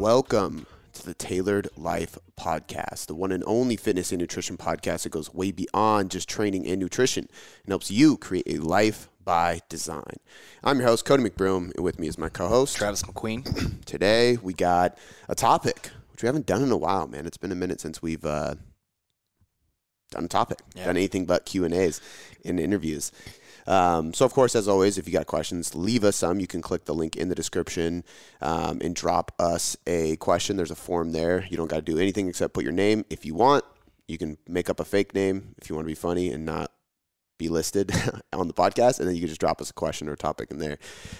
Welcome to the Tailored Life Podcast, the one and only fitness and nutrition podcast that goes way beyond just training and nutrition and helps you create a life by design. I'm your host, Cody McBroom, and with me is my co host, Travis McQueen. Today, we got a topic which we haven't done in a while, man. It's been a minute since we've uh, done a topic, Yeah. done anything but Q and A's and interviews. Um, so, of course, as always, if you got questions, leave us some. You can click the link in the description um, and drop us a question. There's a form there. You don't got to do anything except put your name. If you want, you can make up a fake name if you want to be funny and not be listed on the podcast, and then you can just drop us a question or a topic in there.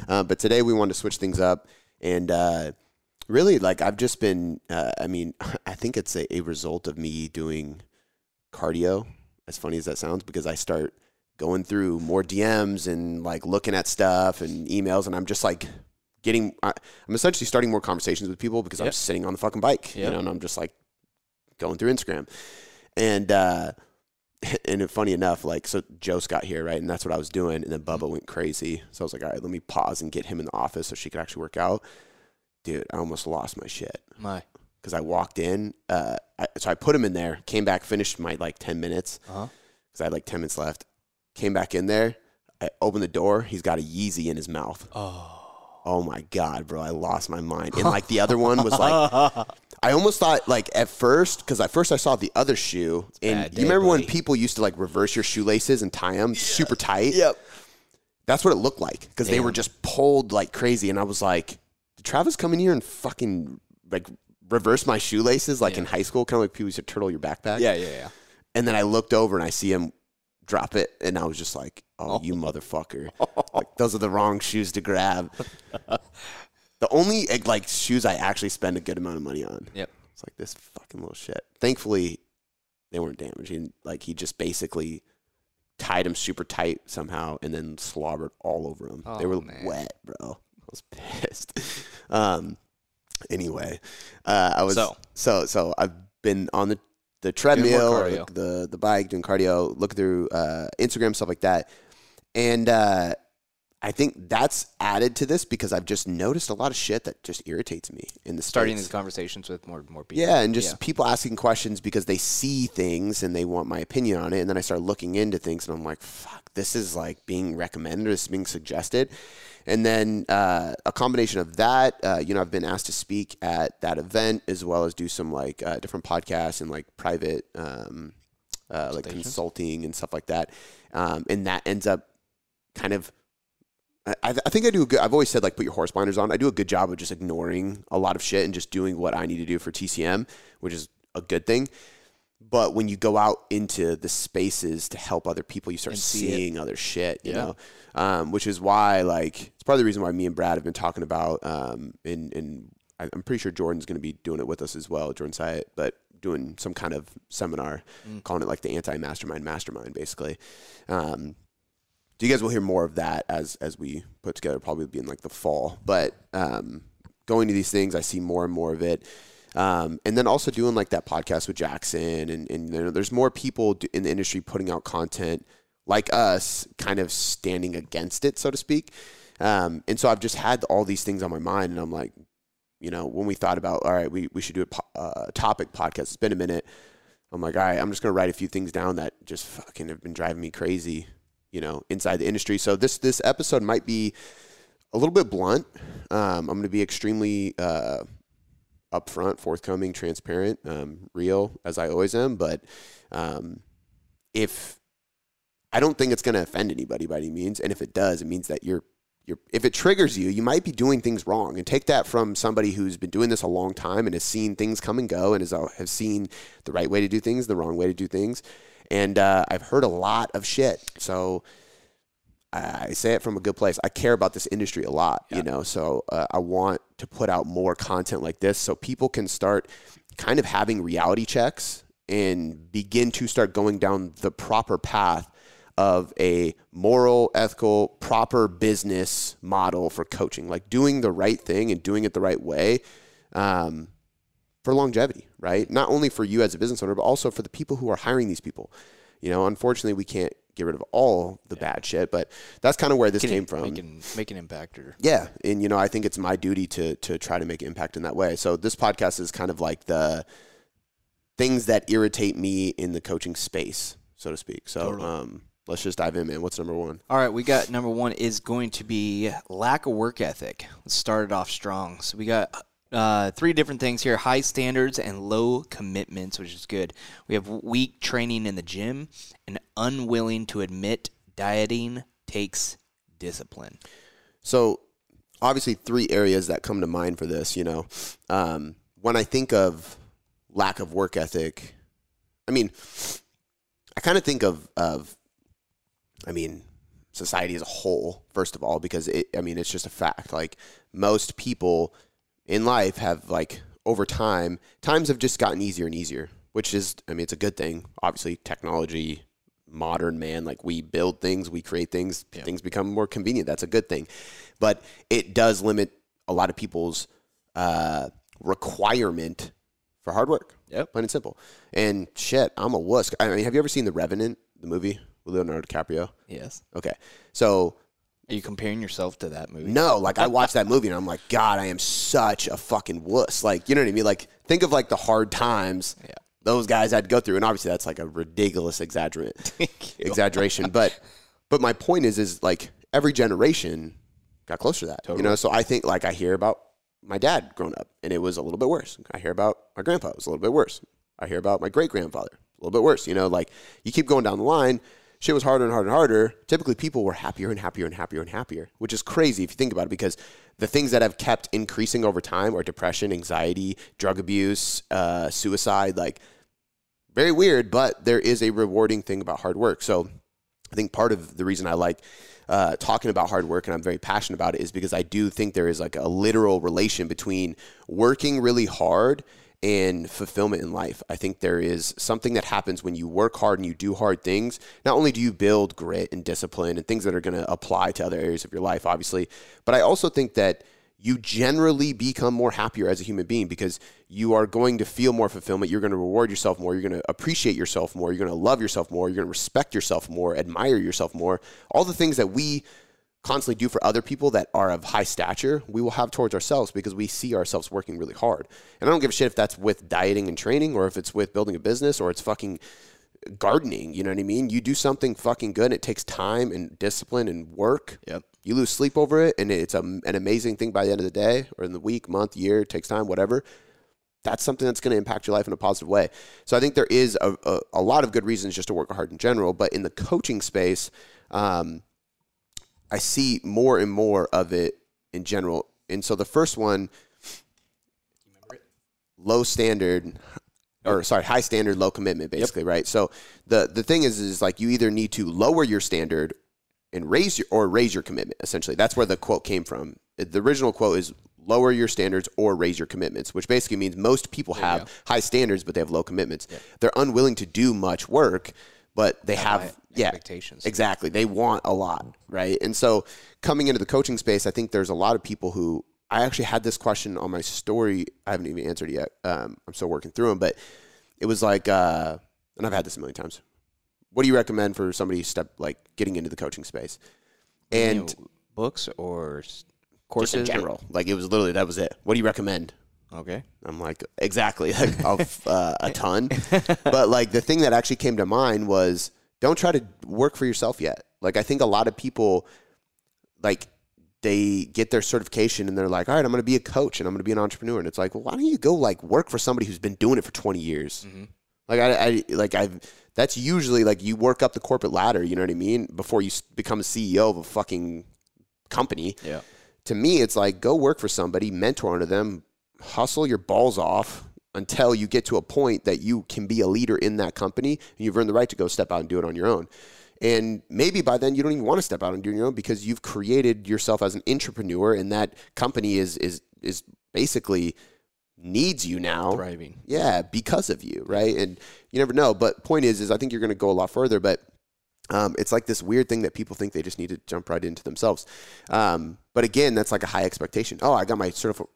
Uh, but today we want to switch things up, and uh, really, like I've just been. Uh, I mean, I think it's a, a result of me doing cardio. As funny as that sounds, because I start going through more DMs and like looking at stuff and emails, and I'm just like getting. I, I'm essentially starting more conversations with people because I'm sitting on the fucking bike, you know, and I'm just like going through Instagram, and. uh and funny enough, like so Joe got here, right? And that's what I was doing. And then Bubba went crazy. So I was like, all right, let me pause and get him in the office so she could actually work out. Dude, I almost lost my shit My. because I walked in. Uh, I, so I put him in there, came back, finished my like 10 minutes Uh-huh. because I had like 10 minutes left. Came back in there. I opened the door. He's got a Yeezy in his mouth. Oh. Oh my God, bro. I lost my mind. And like the other one was like, I almost thought like at first because at first I saw the other shoe, and bad you day, remember when people used to like reverse your shoelaces and tie them super tight? Yep. That's what it looked like because they were just pulled like crazy, and I was like, did Travis come in here and fucking like reverse my shoelaces like in high school, kind of like people used to turtle your backpack? Yeah, yeah, yeah. And then I looked over and I see him drop it, and I was just like, "Oh, you motherfucker! like those are the wrong shoes to grab." the only eh, like shoes I actually spend a good amount of money on. Yep. It's like this fucking little shit. Thankfully, they weren't damaged. He, like he just basically tied them super tight somehow, and then slobbered all over them. they Oh, were man. wet, bro. I was pissed. um. Anyway, uh, I was So. so so I've been on the the treadmill, or the, the the bike, doing cardio, looking through uh, Instagram stuff like that, and uh, I think that's added to this because I've just noticed a lot of shit that just irritates me in the Starting States. these conversations with more more people. Yeah, and just Yeah. people asking questions because they see things and they want my opinion on it. And then I start looking into things and I'm like, fuck, this is like being recommended or this is being suggested. And then uh, a combination of that, uh, you know, I've been asked to speak at that event as well as do some like uh, different podcasts and like private um, uh, like consulting and stuff like that. Um, and that ends up kind of I, I I think I do a good. I've always said like put your horse blinders on. I do a good job of just ignoring a lot of shit and just doing what I need to do for TCM, which is a good thing. But when you go out into the spaces to help other people, you start And see it. seeing other shit. You Yeah. know, um, which is why like it's part of the reason why me and Brad have been talking about. Um, and and I- I'm pretty sure Jordan's going to be doing it with us as well, Jordan Syatt, but doing some kind of seminar, Mm. calling it like the anti mastermind mastermind, basically. Um, so you guys will hear more of that as as we put together, probably be in like the fall. But um, going to these things, I see more and more of it. Um, and then also doing like that podcast with Jackson, and, and you know, there's more people in the industry putting out content like us, kind of standing against it, so to speak. Um, and so I've just had all these things on my mind, and I'm like, you know, when we thought about, all right, we, we should do a po- uh, topic podcast. It's been a minute. I'm like, all right, I'm just gonna write a few things down that just fucking have been driving me crazy, you know, inside the industry. So this this episode might be a little bit blunt. Um, I'm gonna be extremely uh, upfront, forthcoming, transparent, um, real as I always am. But um, if I don't think it's gonna offend anybody by any means, and if it does, it means that you're you're, if it triggers you, you might be doing things wrong. And take that from somebody who's been doing this a long time and has seen things come and go and has, has seen the right way to do things, the wrong way to do things. And uh, I've heard a lot of shit. So I say it from a good place. I care about this industry a lot, you know. So uh, I want to put out more content like this so people can start kind of having reality checks and begin to start going down the proper path of a moral, ethical, proper business model for coaching, like doing the right thing and doing it the right way um, for longevity, right? Not only for you as a business owner, but also for the people who are hiring these people. You know, unfortunately, we can't get rid of all the bad shit, but that's kind of where this Can came from. Make an, make an impact or Yeah, and you know, I think it's my duty to to try to make impact in that way. So this podcast is kind of like the things that irritate me in the coaching space, so to speak. So Totally. um, let's just dive in, man. What's number one? All right, we got number one is going to be lack of work ethic. Let's start it off strong. So we got uh, three different things here: high standards and low commitments, which is good. We have weak training in the gym and unwilling to admit dieting takes discipline. So obviously, three areas that come to mind for this. You know, um, when I think of lack of work ethic, I mean, I kind of think of of, I mean, society as a whole. First of all, because it, I mean, it's just a fact. Like most people in life have like over time, times have just gotten easier and easier, which is, I mean, it's a good thing. Obviously, technology, modern man, like we build things, we create things, things become more convenient. That's a good thing, but it does limit a lot of people's uh, requirement for hard work. yeah plain and simple. And shit, I'm a wuss. I mean, have you ever seen The Revenant, the movie with Leonardo DiCaprio? Yes. Okay, so Are you comparing yourself to that movie? no, like I watched that movie and I'm like, God, I am such a fucking wuss. Like, you know what I mean? Like, think of like the hard times Yeah. those guys had to go through, and obviously that's like a ridiculous exaggerate exaggeration. But but my point is, is like every generation got closer to that. You know, so I think like I hear about my dad growing up, and it was a little bit worse. I hear about my grandpa, it was a little bit worse. I hear about my great grandfather, a little bit worse. You know, like you keep going down the line. Shit was harder and harder and harder. Typically, people were happier and happier and happier and happier, which is crazy if you think about it. Because the things that have kept increasing over time are depression, anxiety, drug abuse, uh, suicide. Like very weird, but there is a rewarding thing about hard work. So I think part of the reason I like uh, talking about hard work and I'm very passionate about it is because I do think there is like a literal relation between working really hard and fulfillment in life. I think there is something that happens when you work hard and you do hard things. Not only do you build grit and discipline and things that are going to apply to other areas of your life, obviously, but I also think that you generally become more happier as a human being because you are going to feel more fulfillment. You're going to reward yourself more. You're going to appreciate yourself more. You're going to love yourself more. You're going to respect yourself more, admire yourself more. All the things that we constantly do for other people that are of high stature, we will have towards ourselves because we see ourselves working really hard. And I don't give a shit if that's with dieting and training or if it's with building a business or it's fucking gardening. You know what I mean? You do something fucking good. And it takes time and discipline and work. Yep. You lose sleep over it, and it's a, an amazing thing by the end of the day or in the week, month, year. It takes time, whatever. That's something that's going to impact your life in a positive way. So I think there is a, a, a lot of good reasons just to work hard in general. But in the coaching space, um, I see more and more of it in general. And so the first one, low standard, or sorry, high standard, low commitment, basically, right? So the the thing is, is like you either need to lower your standard and raise your or raise your commitment. Essentially, that's where the quote came from. Uh, the original quote is lower your standards or raise your commitments, which basically means most people have high standards but they have low commitments. They're unwilling to do much work, but they have, high yeah expectations. Exactly, they want a lot, right? And so coming into the coaching space, I think there's a lot of people who I actually had this question on my story. I haven't even answered it yet. Um, I'm still working through them, but it was like, uh, and I've had this a million times. What do you recommend for somebody step like getting into the coaching space? And You know, books or courses in general, like it was literally that was it. What do you recommend? Okay. I'm like, exactly, like of, uh, a ton. but like the thing that actually came to mind was don't try to work for yourself yet. Like I think a lot of people, like they get their certification and they're like, all right, I'm going to be a coach and I'm going to be an entrepreneur. And it's like, well, why don't you go like work for somebody who's been doing it for 20 years? Like I, I like I've that's usually like you work up the corporate ladder. You know what I mean? Before you become a CEO of a fucking company Yeah. to me, it's like go work for somebody, mentor under them, hustle your balls off until you get to a point that you can be a leader in that company and you've earned the right to go step out and do it on your own. And maybe by then you don't even want to step out and do it on your own because you've created yourself as an entrepreneur and that company is is is basically needs you now. Thriving. Yeah, because of you, right? And you never know. But point is, is I think you're going to go a lot further. But um, it's like this weird thing that people think they just need to jump right into themselves. Um, but again, that's like a high expectation. Oh, I got my certif-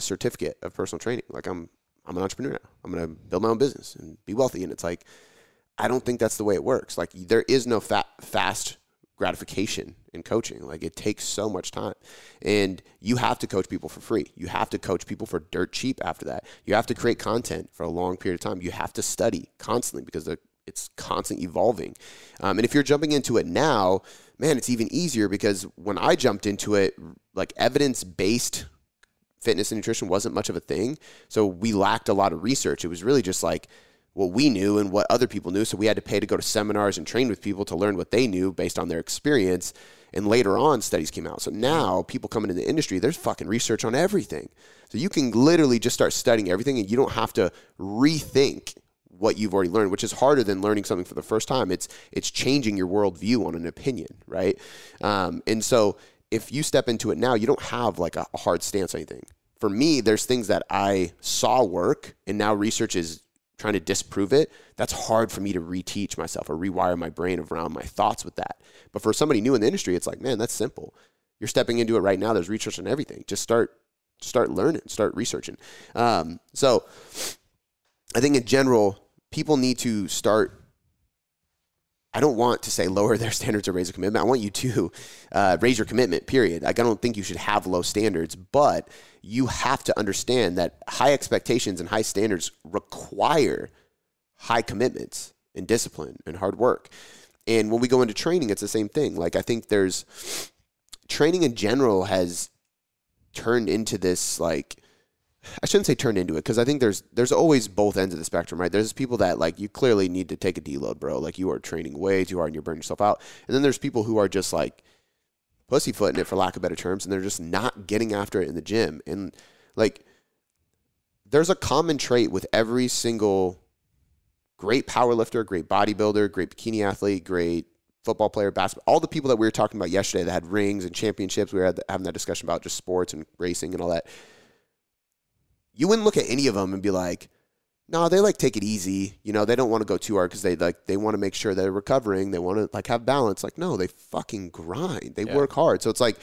certificate of personal training. Like I'm, I'm an entrepreneur now. I'm going to build my own business and be wealthy. And it's like, I don't think that's the way it works. Like there is no fa- fast gratification in coaching. Like it takes so much time. And you have to coach people for free. You have to coach people for dirt cheap after that. You have to create content for a long period of time. You have to study constantly because it's constantly evolving. Um, and if you're jumping into it now, man, it's even easier because when I jumped into it, like evidence based fitness and nutrition wasn't much of a thing. So we lacked a lot of research. It was really just like, what we knew and what other people knew. So we had to pay to go to seminars and train with people to learn what they knew based on their experience. And later on, studies came out. So now people coming into the industry, there's fucking research on everything. So you can literally just start studying everything and you don't have to rethink what you've already learned, which is harder than learning something for the first time. It's it's changing your worldview on an opinion, right? Um, and so if you step into it now, you don't have like a hard stance on anything. For me, there's things that I saw work, and now research is trying to disprove it, that's hard for me to reteach myself or rewire my brain around my thoughts with that. But for somebody new in the industry, it's like, man, that's simple. You're stepping into it right now. There's research on everything. Just start, start learning, start researching. Um, so, I think in general, people need to start. I don't want to say lower their standards or raise their commitment. I want you to uh, raise your commitment. Period. Like I don't think you should have low standards, but you have to understand that high expectations and high standards require high commitments and discipline and hard work. And when we go into training, it's the same thing. Like I think there's training in general has turned into this like I shouldn't say turned into it because I think there's there's always both ends of the spectrum, right? There's people that like you clearly need to take a deload, bro. Like you are training way too hard and you're burning yourself out. And then there's people who are just like pussyfooting it for lack of better terms, and they're just not getting after it in the gym. And like, there's a common trait with every single great power lifter, great bodybuilder, great bikini athlete, great football player, basketball, all the people that we were talking about yesterday that had rings and championships. We were having that discussion about just sports and racing and all that. You wouldn't look at any of them and be like, no, they like take it easy. You know, they don't want to go too hard because they like they want to make sure they're recovering. They want to like have balance. Like, no, they fucking grind. They yeah. work hard. So it's like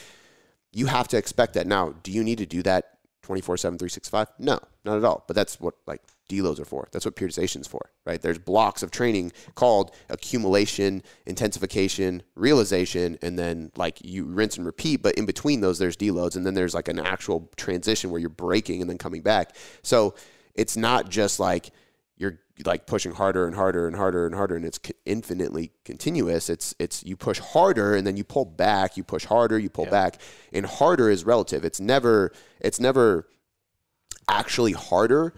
you have to expect that. Now, do you need to do that 24 7, 365? No, not at all. But that's what like deloads are for. That's what periodization is for, right? There's blocks of training called accumulation, intensification, realization, and then like you rinse and repeat. But in between those, there's deloads, and then there's like an actual transition where you're breaking and then coming back. So it's not just like you're like pushing harder and harder and harder and harder and it's infinitely continuous it's it's you push harder and then you pull back you push harder you pull yeah. back and harder is relative it's never it's never actually harder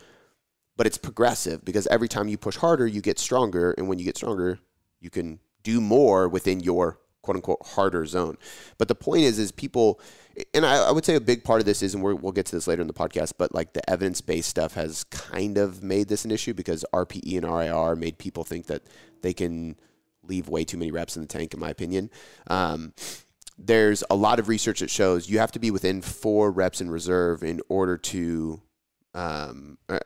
but it's progressive because every time you push harder you get stronger and when you get stronger you can do more within your quote unquote harder zone but the point is is people and I, I, would say a big part of this is, and we will get to this later in the podcast, but like the evidence based stuff has kind of made this an issue because RPE and RIR made people think that they can leave way too many reps in the tank, in my opinion. Um, there's a lot of research that shows you have to be within four reps in reserve in order to, um, uh,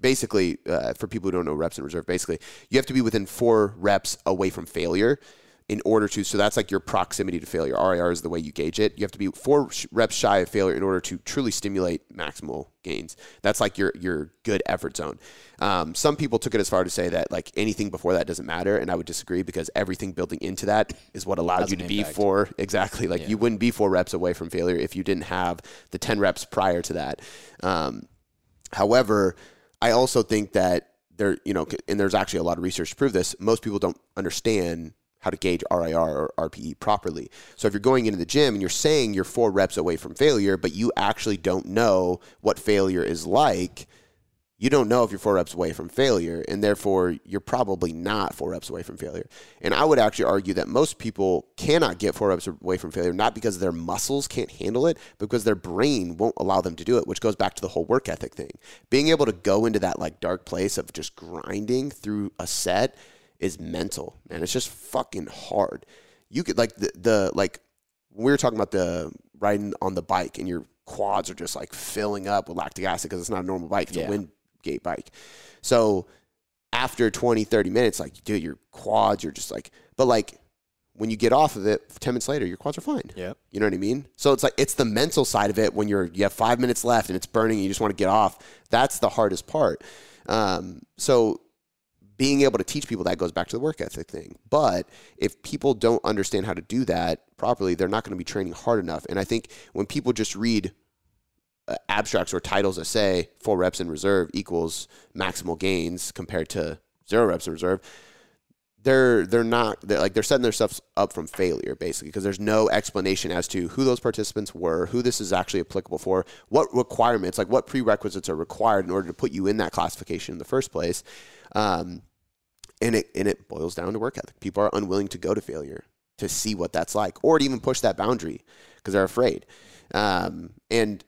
basically, uh, for people who don't know reps in reserve, basically, you have to be within four reps away from failure in order to, so that's like your proximity to failure. RIR is the way you gauge it. You have to be four reps shy of failure in order to truly stimulate maximal gains. That's like your your good effort zone. Um, some people took it as far to say that like anything before that doesn't matter, and I would disagree because everything building into that is what allows you to be four exactly. Like yeah. you wouldn't be four reps away from failure if you didn't have the ten reps prior to that. Um, however, I also think that there, you know, and there's actually a lot of research to prove this. Most people don't understand how to gauge RIR or RPE properly. So if you're going into the gym and you're saying you're four reps away from failure, but you actually don't know what failure is like, you don't know if you're four reps away from failure, and therefore you're probably not four reps away from failure. And I would actually argue that most people cannot get four reps away from failure, not because their muscles can't handle it, but because their brain won't allow them to do it, which goes back to the whole work ethic thing. Being able to go into that like dark place of just grinding through a set is mental, man. It's just fucking hard. You could like the, the like we were talking about the riding on the bike and your quads are just like filling up with lactic acid because it's not a normal bike, it's yeah. a wind gate bike. So after 20, 30 minutes, like dude, your quads are just like but like when you get off of it 10 minutes later your quads are fine yeah you know what i mean so it's like it's the mental side of it when you're you have five minutes left and it's burning and you just want to get off that's the hardest part um, so being able to teach people that goes back to the work ethic thing. But if people don't understand how to do that properly, they're not going to be training hard enough. And I think when people just read abstracts or titles that say four reps in reserve equals maximal gains compared to zero reps in reserve, they're they're not they're like they're setting themselves up from failure basically because there's no explanation as to who those participants were, who this is actually applicable for, what requirements, like what prerequisites are required in order to put you in that classification in the first place. Um, and it and it boils down to work ethic. People are unwilling to go to failure to see what that's like, or to even push that boundary because they're afraid. Um, and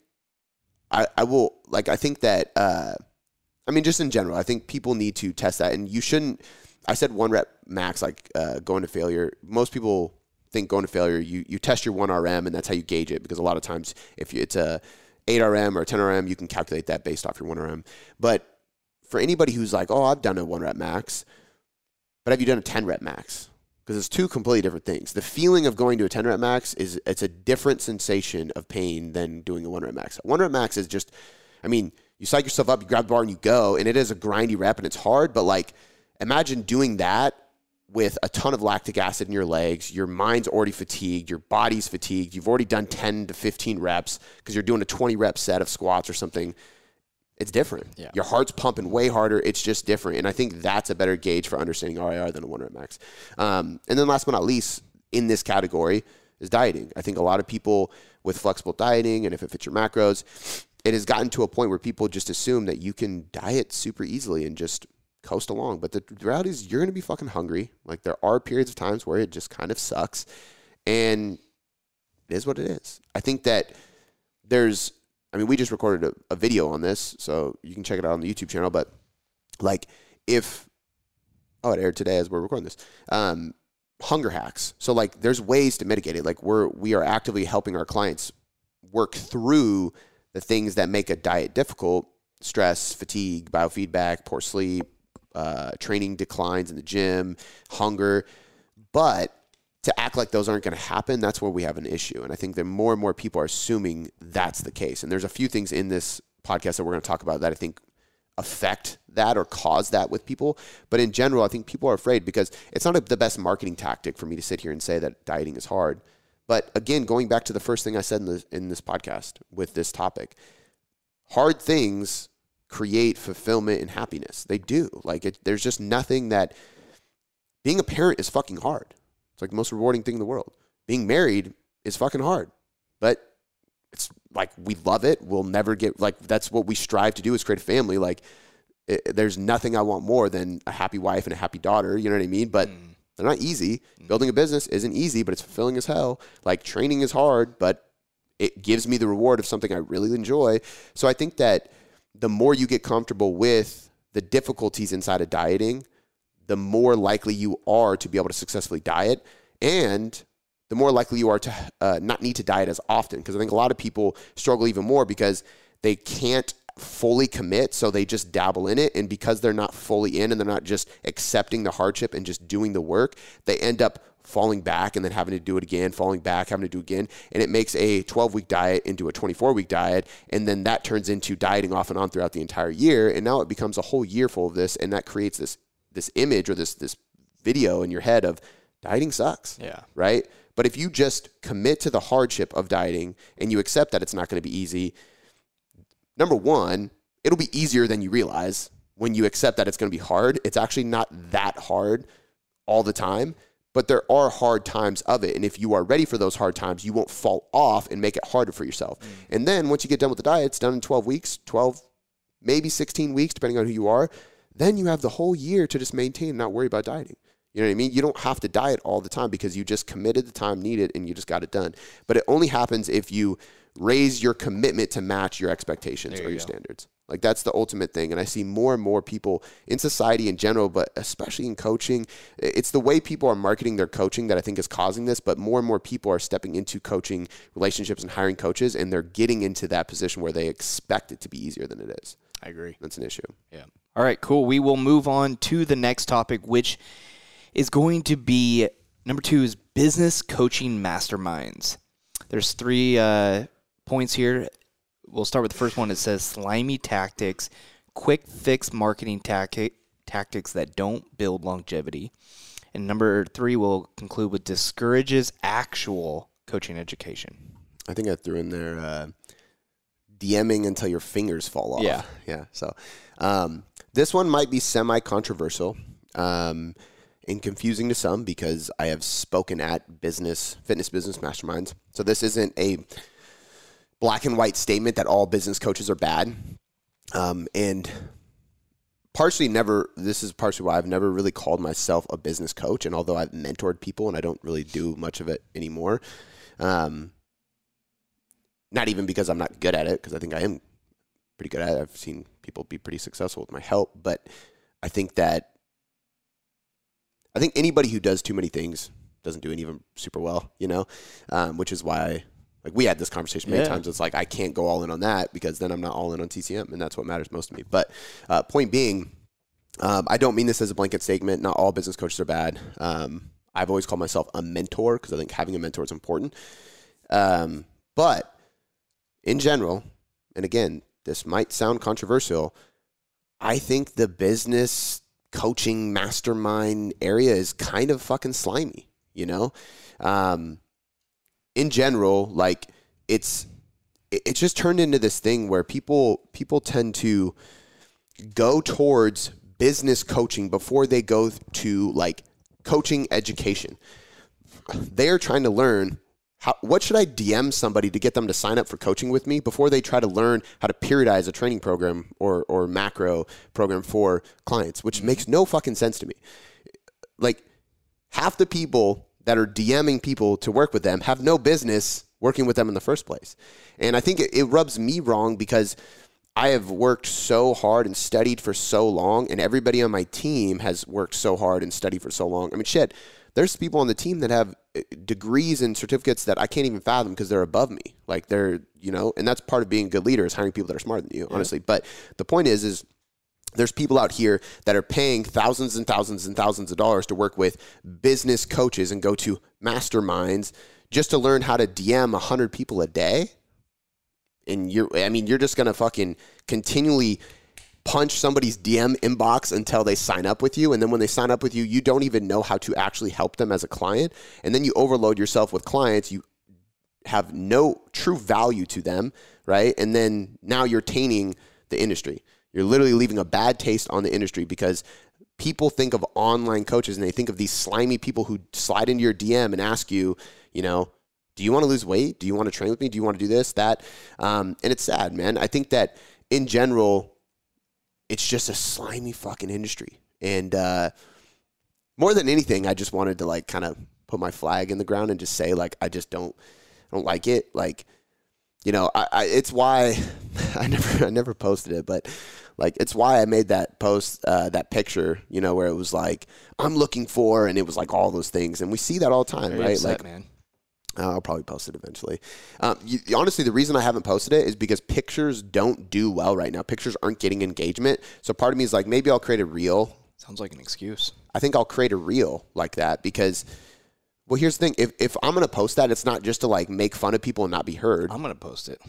I, I will like I think that uh, I mean just in general, I think people need to test that, and you shouldn't. I said one rep max, like uh, going to failure. Most people think going to failure, you you test your one RM, and that's how you gauge it. Because a lot of times, if you, it's a eight RM or ten RM, you can calculate that based off your one RM. But for anybody who's like, oh, I've done a one rep max, but have you done a ten rep max? Because it's two completely different things. The feeling of going to a ten rep max is it's a different sensation of pain than doing a one rep max. One rep max is just, I mean, you psych yourself up, you grab the bar, and you go, and it is a grindy rep, and it's hard, but like imagine doing that with a ton of lactic acid in your legs, your mind's already fatigued, your body's fatigued, you've already done 10 to 15 reps because you're doing a 20 rep set of squats or something. It's different. Yeah. Your heart's pumping way harder. It's just different. And I think that's a better gauge for understanding RIR than a one rep max. Um, and then last but not least, in this category is dieting. I think a lot of people with flexible dieting and if it fits your macros, it has gotten to a point where people just assume that you can diet super easily and just coast along. But the reality is, you're going to be fucking hungry. Like there are periods of times where it just kind of sucks, and it is what it is. I think that there's. I mean, we just recorded a, a video on this, so you can check it out on the YouTube channel. But like, if oh, it aired today as we're recording this. Um, hunger hacks. So like, there's ways to mitigate it. Like we're we are actively helping our clients work through the things that make a diet difficult stress, fatigue, biofeedback, poor sleep, uh, training declines in the gym, hunger. But to act like those aren't going to happen, that's where we have an issue. And I think that more and more people are assuming that's the case. And there's a few things in this podcast that we're going to talk about that I think affect that or cause that with people. But in general, I think people are afraid because it's not a, the best marketing tactic for me to sit here and say that dieting is hard. But again, going back to the first thing I said in, the, in this podcast with this topic, hard things create fulfillment and happiness. They do. Like it, there's just nothing that being a parent is fucking hard. It's like the most rewarding thing in the world. Being married is fucking hard, but it's like we love it. We'll never get like that's what we strive to do is create a family. Like it, there's nothing I want more than a happy wife and a happy daughter. You know what I mean? But mm. they're not easy. Mm. Building a business isn't easy, but it's fulfilling as hell. Like training is hard, but it gives me the reward of something I really enjoy. So I think that the more you get comfortable with the difficulties inside of dieting, the more likely you are to be able to successfully diet and the more likely you are to uh, not need to diet as often. Because I think a lot of people struggle even more because they can't fully commit, so they just dabble in it. And because they're not fully in and they're not just accepting the hardship and just doing the work, they end up falling back and then having to do it again, falling back, having to do again. And it makes a 12 week diet into a 24 week diet. And then that turns into dieting off and on throughout the entire year. And now it becomes a whole year full of this. And that creates this, this image or this, this video in your head of dieting sucks. Yeah. Right. But if you just commit to the hardship of dieting and you accept that it's not going to be easy, number one, it'll be easier than you realize when you accept that it's going to be hard. It's actually not that hard all the time but there are hard times of it. And if you are ready for those hard times, you won't fall off and make it harder for yourself. Mm. And then once you get done with the diet, it's done in 12 weeks, 12, maybe 16 weeks, depending on who you are. Then you have the whole year to just maintain and not worry about dieting. You know what I mean? You don't have to diet all the time because you just committed the time needed and you just got it done. But it only happens if you raise your commitment to match your expectations or your go. standards. Like that's the ultimate thing. And I see more and more people in society in general, but especially in coaching. It's the way people are marketing their coaching that I think is causing this. But more and more people are stepping into coaching relationships and hiring coaches, and they're getting into that position where they expect it to be easier than it is. I agree. That's an issue. Yeah. All right, cool. We will move on to the next topic, which is going to be number two is business coaching masterminds. There's three uh, points here we'll start with the first one. It says slimy tactics, quick fix marketing tactic, tactics that don't build longevity. And number three, we'll conclude with discourages actual coaching education. I think I threw in there uh, DMing until your fingers fall off. Yeah. Yeah. So um, this one might be semi controversial um, and confusing to some because I have spoken at business, fitness business masterminds. So this isn't a black and white statement that all business coaches are bad. Um, and partially never this is partially why I've never really called myself a business coach and although I've mentored people and I don't really do much of it anymore um, not even because I'm not good at it because I think I am pretty good at it I've seen people be pretty successful with my help but I think that I think anybody who does too many things doesn't do any of them super well you know um, which is why like we had this conversation many Yeah. times. It's like I can't go all in on that because then I'm not all in on TCM, and that's what matters most to me. But uh, point being, um, I don't mean this as a blanket statement. Not all business coaches are bad. Um, I've always called myself a mentor because I think having a mentor is important. Um, but in general, and again, this might sound controversial. I think the business coaching mastermind area is kind of fucking slimy. You know. Um, in general, like it's it- it's just turned into this thing where people people tend to go towards business coaching before they go to like coaching education. They are trying to learn how, what should I DM somebody to get them to sign up for coaching with me before they try to learn how to periodize a training program or or macro program for clients, which mm-hmm. makes no fucking sense to me. Like half the people that are DMing people to work with them have no business working with them in the first place. And I think it, it rubs me wrong because I have worked so hard and studied for so long, and everybody on my team has worked so hard and studied for so long. I mean, shit, there's people on the team that have degrees and certificates that I can't even fathom because they're above me. Like they're, you know, and that's part of being a good leader is hiring people that are smarter than you, honestly. But the point is, is there's people out here that are paying thousands and thousands and thousands of dollars to work with business coaches and go to masterminds just to learn how to DM 100 people a day. And you're, I mean, you're just going to fucking continually punch somebody's DM inbox until they sign up with you. And then when they sign up with you, you don't even know how to actually help them as a client. And then you overload yourself with clients. You have no true value to them, right? And then now you're tainting the industry. You're literally leaving a bad taste on the industry because people think of online coaches and they think of these slimy people who slide into your DM and ask you, you know, do you want to lose weight? Do you want to train with me? Do you want to do this, that? Um, and it's sad, man. I think that in general, it's just a slimy fucking industry. And uh, more than anything, I just wanted to like kind of put my flag in the ground and just say like I just don't I don't like it. Like you know, I, I it's why I never I never posted it, but like it's why I made that post uh, that picture, you know, where it was like I'm looking for, and it was like all those things, and we see that all the time, Very right? upset, like man. Uh, I'll probably post it eventually. Um, you, honestly, the reason I haven't posted it is because pictures don't do well right now. Pictures aren't getting engagement. So part of me is like, maybe I'll create a reel. Sounds like an excuse. I think I'll create a reel like that because, well, here's the thing: if if I'm gonna post that, it's not just to like make fun of people and not be heard. I'm gonna post it.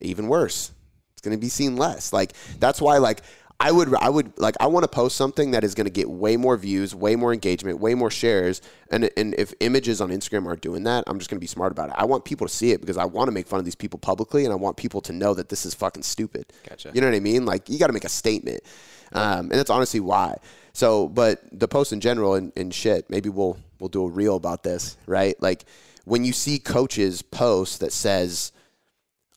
Even worse, it's gonna be seen less. Like that's why like. I would, I would like, I want to post something that is going to get way more views, way more engagement, way more shares. And and if images on Instagram aren't doing that, I'm just going to be smart about it. I want people to see it because I want to make fun of these people publicly, and I want people to know that this is fucking stupid. Gotcha. You know what I mean? Like, you got to make a statement, um, and that's honestly why. So, but the post in general and, and shit, maybe we'll we'll do a reel about this, right? Like when you see coaches post that says,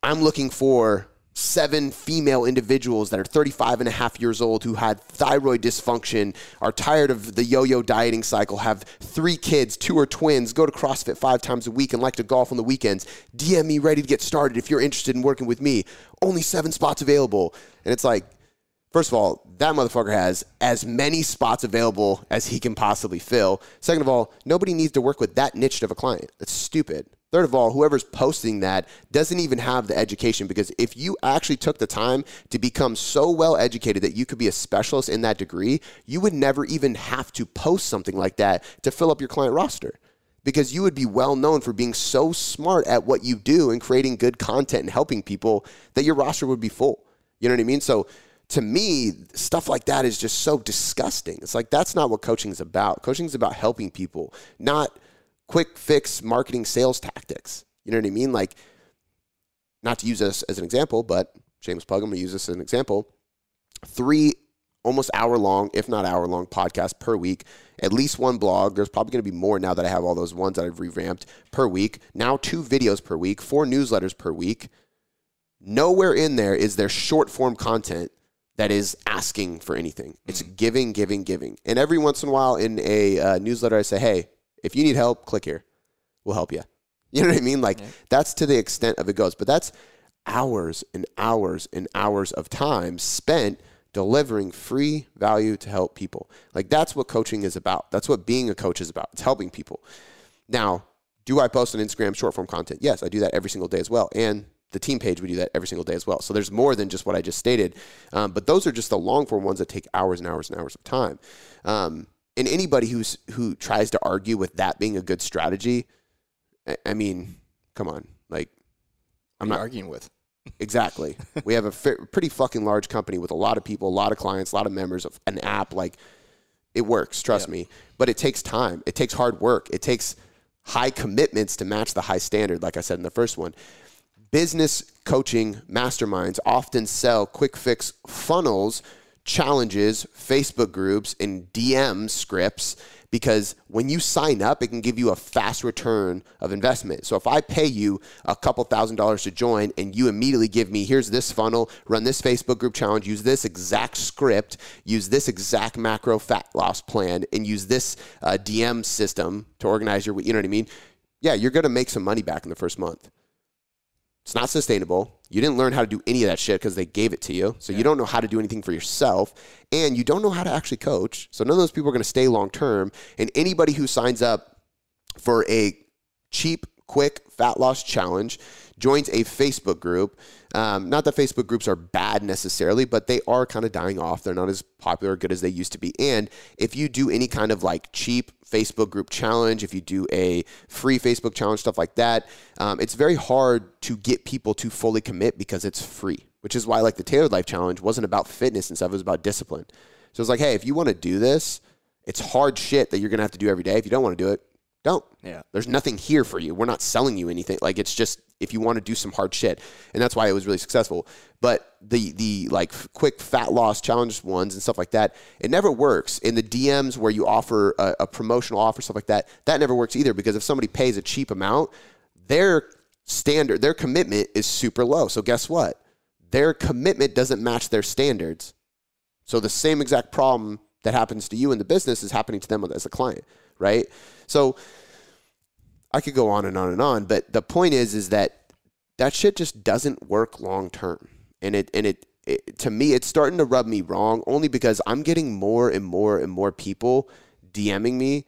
I'm looking for seven female individuals that are 35 and a half years old who had thyroid dysfunction, are tired of the yo yo dieting cycle, have three kids, two are twins, go to CrossFit five times a week, and like to golf on the weekends. DM me ready to get started if you're interested in working with me. Only seven spots available. And it's like, First of all, that motherfucker has as many spots available as he can possibly fill. Second of all, nobody needs to work with that niche of a client. That's stupid. Third of all, whoever's posting that doesn't even have the education because if you actually took the time to become so well educated that you could be a specialist in that degree, you would never even have to post something like that to fill up your client roster because you would be well known for being so smart at what you do and creating good content and helping people that your roster would be full. You know what I mean? So to me, stuff like that is just so disgusting. It's like that's not what coaching is about. Coaching is about helping people, not quick fix marketing sales tactics. You know what I mean? Like, not to use this as an example, but shameless plug, I'm going to use this as an example. Three almost hour long, if not hour long podcasts per week, at least one blog. There's probably going to be more now that I have all those ones that I've revamped per week. Now, two videos per week, four newsletters per week. Nowhere in there is there short form content that is asking for anything. It's mm. giving, giving, giving. And every once in a while in a uh, newsletter, I say, hey, if you need help, click here. We'll help you. You know what I mean? Like, yeah. that's to the extent of it goes. But that's hours and hours and hours of time spent delivering free value to help people. Like that's what coaching is about. That's what being a coach is about. It's helping people. Now, do I post on Instagram short form content? Yes, I do that every single day as well. And the team page, we do that every single day as well. So there's more than just what I just stated. Um, but those are just the long form ones that take hours and hours and hours of time. Um, and anybody who's who tries to argue with that being a good strategy, I, I mean, come on, like I'm not arguing with. Exactly. we have a pretty fucking large company with a lot of people, a lot of clients, a lot of members of an app. Like it works, trust me. But it takes time. It takes hard work. It takes high commitments to match the high standard, like I said in the first one. Business coaching masterminds often sell quick fix funnels, challenges, Facebook groups, and DM scripts because when you sign up, it can give you a fast return of investment. So if I pay you a couple thousand dollars to join and you immediately give me, here's this funnel, run this Facebook group challenge, use this exact script, use this exact macro fat loss plan, and use this uh, DM system to organize your, you know what I mean? Yeah, you're going to make some money back in the first month. It's not sustainable. You didn't learn how to do any of that shit because they gave it to you. So yeah. you don't know how to do anything for yourself. And you don't know how to actually coach. So none of those people are going to stay long term. And anybody who signs up for a cheap, quick fat loss challenge joins a Facebook group. Um, not that Facebook groups are bad necessarily, but they are kind of dying off. They're not as popular or good as they used to be. And if you do any kind of like cheap Facebook group challenge, if you do a free Facebook challenge, stuff like that, um, it's very hard to get people to fully commit because it's free, which is why like the Tailored Life Challenge wasn't about fitness and stuff, it was about discipline. So it's like, hey, if you want to do this, it's hard shit that you're going to have to do every day. If you don't want to do it, don't. Yeah. There's nothing here for you. We're not selling you anything. Like it's just if you want to do some hard shit. And that's why it was really successful. But the the like quick fat loss challenge ones and stuff like that, it never works. In the DMs where you offer a, a promotional offer stuff like that, that never works either because if somebody pays a cheap amount, their standard, their commitment is super low. So guess what? Their commitment doesn't match their standards. So the same exact problem that happens to you in the business is happening to them as a client right? So I could go on and on and on, but the point is, is that that shit just doesn't work long term, and it and it, it to me it's starting to rub me wrong only because I'm getting more and more and more people DMing me.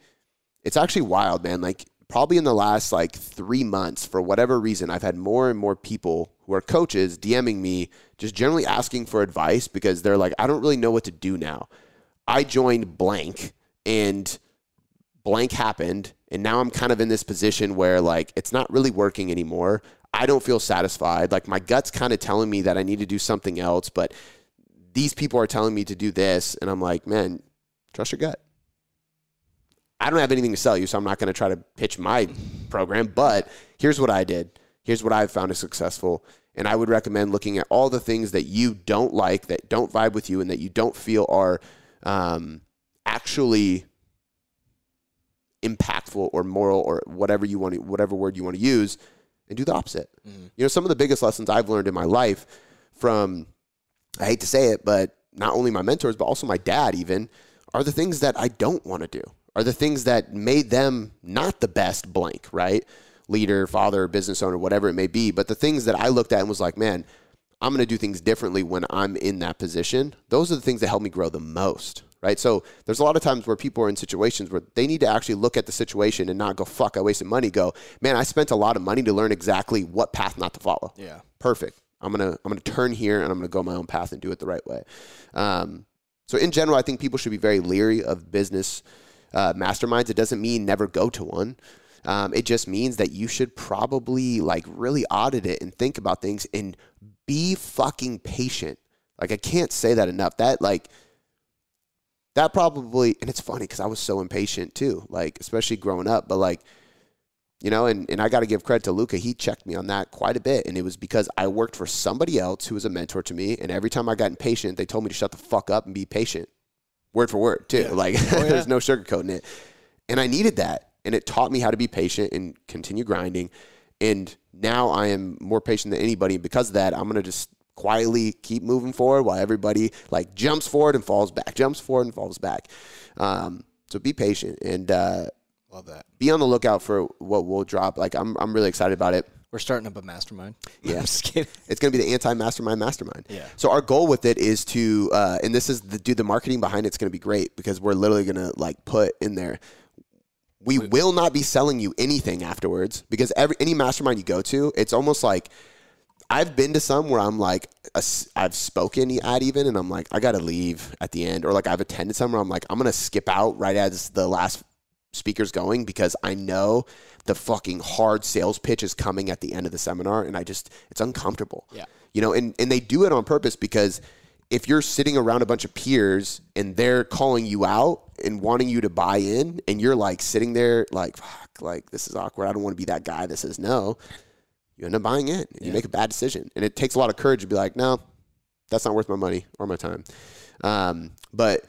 It's actually wild, man. Like probably in the last like three months, for whatever reason, I've had more and more people who are coaches DMing me, just generally asking for advice because they're like, I don't really know what to do now. I joined blank and blank happened and now I'm kind of in this position where like it's not really working anymore. I don't feel satisfied. Like my gut's kind of telling me that I need to do something else, but these people are telling me to do this and I'm like, "Man, trust your gut." I don't have anything to sell you, so I'm not going to try to pitch my program, but here's what I did. Here's what I've found is successful. And I would recommend looking at all the things that you don't like, that don't vibe with you, and that you don't feel are um, actually impactful or moral or whatever you want to, whatever word you want to use, and do the opposite. Mm-hmm. You know, some of the biggest lessons I've learned in my life from, I hate to say it, but not only my mentors, but also my dad, even, are the things that I don't want to do, are the things that made them not the best blank, right? Leader, father, business owner, whatever it may be. But the things that I looked at and was like, man, I'm going to do things differently when I'm in that position. Those are the things that help me grow the most, right? So there's a lot of times where people are in situations where they need to actually look at the situation and not go, fuck, I wasted money. Go, man, I spent a lot of money to learn exactly what path not to follow. Yeah. Perfect. I'm gonna I'm gonna turn here and I'm gonna go my own path and do it the right way. Um, so in general, I think people should be very leery of business uh, masterminds. It doesn't mean never go to one. Um, it just means that you should probably like really audit it and think about things and be fucking patient Like I can't say that enough. That like that probably and it's funny because I was so impatient too, like especially growing up, but like you know, and, and I got to give credit to Luca. He checked me on that quite a bit. And it was because I worked for somebody else who was a mentor to me. And every time I got impatient, they told me to shut the fuck up and be patient. Word for word, too. Yeah. Like, Oh, yeah. there's no sugarcoating it. And I needed that. And it taught me how to be patient and continue grinding. And now I am more patient than anybody. And because of that, I'm going to just quietly keep moving forward while everybody like jumps forward and falls back, jumps forward and falls back. Um, so be patient and uh, Love that. be on the lookout for what will drop. Like I'm, I'm really excited about it. We're starting up a mastermind. Yeah. I'm just kidding. It's going to be the anti-mastermind mastermind. Yeah. So our goal with it is to, uh, and this is the dude. The marketing behind it's going to be great because we're literally going to like put in there. We will not be selling you anything afterwards because every any mastermind you go to, it's almost like I've been to some where I'm like, I've spoken at even, and I'm like, I gotta leave at the end, or like I've attended some where I'm like, I'm gonna skip out right as the last speaker's going because I know the fucking hard sales pitch is coming at the end of the seminar, and I just it's uncomfortable. Yeah. you know, and and they do it on purpose because if you're sitting around a bunch of peers and they're calling you out and wanting you to buy in, and you're like sitting there like, fuck, like this is awkward. I don't want to be that guy that says no you end up buying in and you make a bad decision. And it takes a lot of courage to be like, no, that's not worth my money or my time. Um, but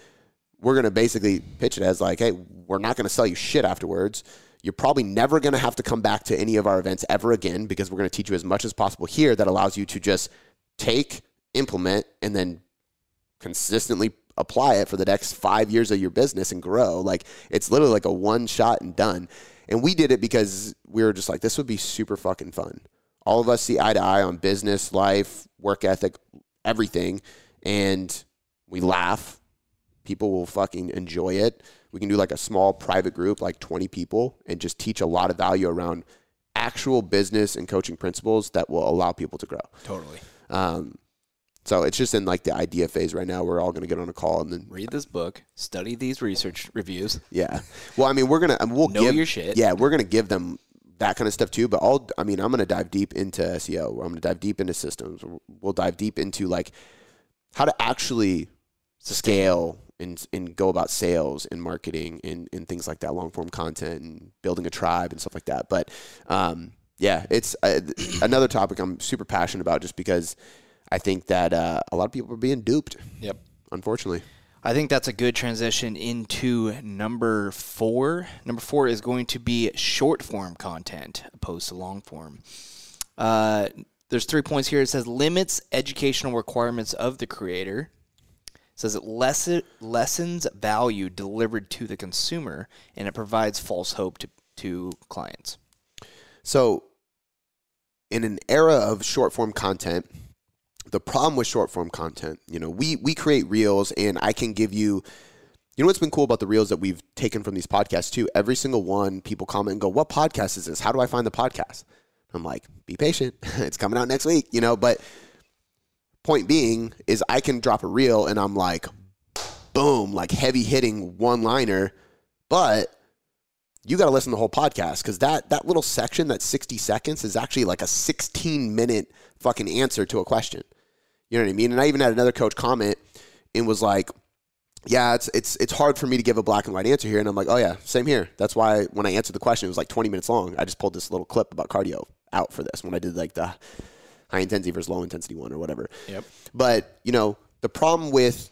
we're going to basically pitch it as like, hey, we're not going to sell you shit afterwards. You're probably never going to have to come back to any of our events ever again because we're going to teach you as much as possible here that allows you to just take, implement, and then consistently apply it for the next five years of your business and grow. Like it's literally like a one shot and done. And we did it because we were just like, this would be super fucking fun. All of us see eye to eye on business, life, work ethic, everything. And we laugh. People will fucking enjoy it. We can do like a small private group, like 20 people, and just teach a lot of value around actual business and coaching principles that will allow people to grow. Totally. Um, so it's just in like the idea phase right now. We're all going to get on a call and then Read this book. Study these research reviews. yeah. Well, I mean, we're gonna we'll Know give your shit. Yeah, we're gonna give them that kind of stuff too. But I'll I mean, I'm gonna dive deep into SEO. I'm gonna dive deep into systems. We'll dive deep into like how to actually scale and and go about sales and marketing and, and things like that, long form content and building a tribe and stuff like that. But um, yeah, it's uh, another topic I'm super passionate about just because I think that uh, a lot of people are being duped, Yep. unfortunately. I think that's a good transition into number four. Number four is going to be short form content opposed to long form. Uh, there's three points here. It says limits educational requirements of the creator. It says it lessen, lessens value delivered to the consumer, and it provides false hope to, to clients. So, in an era of short form content, the problem with short form content, you know, we we create reels, and I can give you. You know what's been cool about the reels that we've taken from these podcasts too? Every single one, people comment and go, "What podcast is this? How do I find the podcast?" I'm like, "Be patient. it's coming out next week." You know, but point being is I can drop a reel and I'm like, boom, like heavy hitting one liner, but you got to listen to the whole podcast because that that little section, that 60 seconds, is actually like a 16 minute fucking answer to a question. You know what I mean? And I even had another coach comment and was like, "Yeah, it's it's it's hard for me to give a black and white answer here." And I'm like, "Oh yeah, same here." That's why when I answered the question, it was like 20 minutes long. I just pulled this little clip about cardio out for this when I did like the high intensity versus low intensity one or whatever. Yep. But, you know, the problem with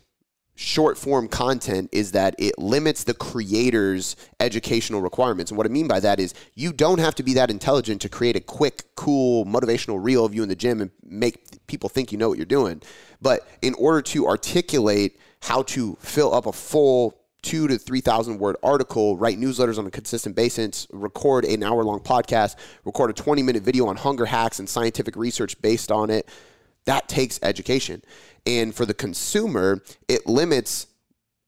short form content is that it limits the creator's educational requirements. And what I mean by that is you don't have to be that intelligent to create a quick, cool, motivational reel of you in the gym and make people think you know what you're doing. But in order to articulate how to fill up a full two to 3,000 word article, write newsletters on a consistent basis, record an hour long podcast, record a 20 minute video on hunger hacks and scientific research based on it. That takes education. And for the consumer, it limits,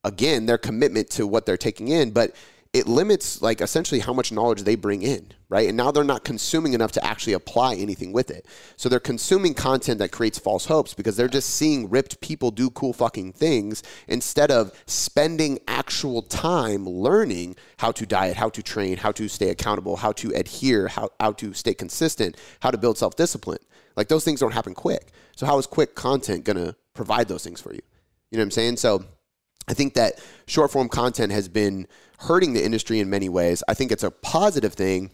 again, their commitment to what they're taking in, but it limits, like, essentially how much knowledge they bring in, right? And now they're not consuming enough to actually apply anything with it. So they're consuming content that creates false hopes because they're just seeing ripped people do cool fucking things instead of spending actual time learning how to diet, how to train, how to stay accountable, how to adhere, how, how to stay consistent, how to build self discipline. Like those things don't happen quick. So how is quick content going to provide those things for you. You know what I'm saying? So I think that short form content has been hurting the industry in many ways. I think it's a positive thing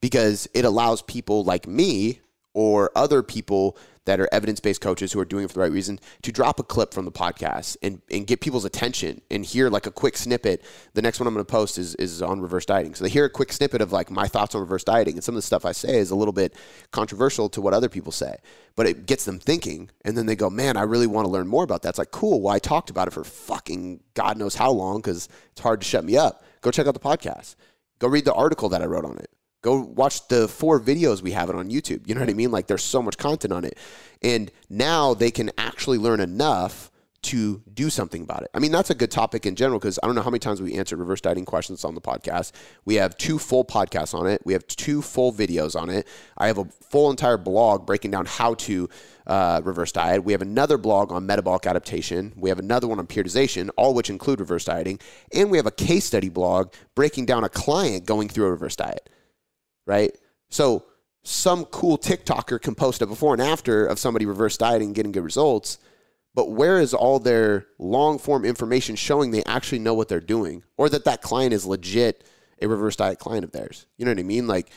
because it allows people like me or other people that are evidence based coaches who are doing it for the right reason to drop a clip from the podcast and, and get people's attention and hear like a quick snippet. The next one I'm going to post is, is on reverse dieting. So they hear a quick snippet of like my thoughts on reverse dieting. And some of the stuff I say is a little bit controversial to what other people say, but it gets them thinking. And then they go, man, I really want to learn more about that. It's like, cool. Well, I talked about it for fucking God knows how long because it's hard to shut me up. Go check out the podcast. Go read the article that I wrote on it. Go watch the four videos we have it on YouTube. You know what I mean? Like there's so much content on it. And now they can actually learn enough to do something about it. I mean, that's a good topic in general because I don't know how many times we answered reverse dieting questions on the podcast. We have two full podcasts on it. We have two full videos on it. I have a full entire blog breaking down how to uh, reverse diet. We have another blog on metabolic adaptation. We have another one on periodization, all which include reverse dieting. And we have a case study blog breaking down a client going through a reverse diet right? So some cool TikToker can post a before and after of somebody reverse dieting getting good results. But where is all their long form information showing they actually know what they're doing or that that client is legit a reverse diet client of theirs? You know what I mean? Like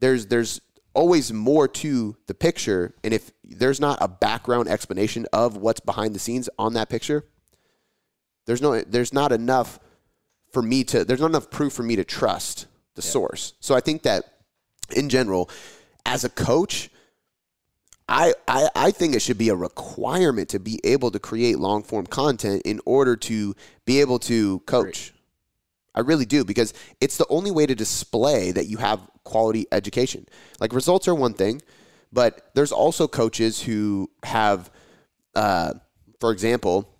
there's there's always more to the picture and if there's not a background explanation of what's behind the scenes on that picture, there's no there's not enough for me to there's not enough proof for me to trust the yeah. source. So I think that in general, as a coach, I, I, I think it should be a requirement to be able to create long form content in order to be able to coach. Great. I really do because it's the only way to display that you have quality education. Like results are one thing, but there's also coaches who have, uh, for example,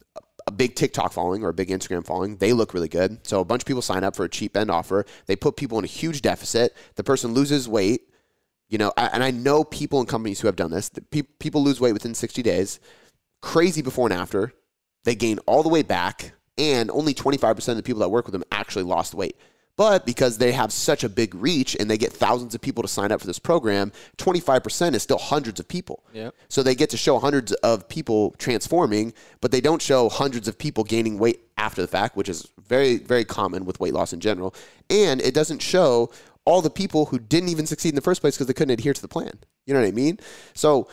a big TikTok following or a big Instagram following. They look really good. So a bunch of people sign up for a cheap end offer. They put people in a huge deficit. The person loses weight. You know, and I know people and companies who have done this. People lose weight within 60 days. Crazy before and after. They gain all the way back, and only 25% of the people that work with them actually lost weight. But because they have such a big reach and they get thousands of people to sign up for this program, 25% is still hundreds of people. Yep. So they get to show hundreds of people transforming, but they don't show hundreds of people gaining weight after the fact, which is very, very common with weight loss in general. And it doesn't show all the people who didn't even succeed in the first place because they couldn't adhere to the plan. You know what I mean? So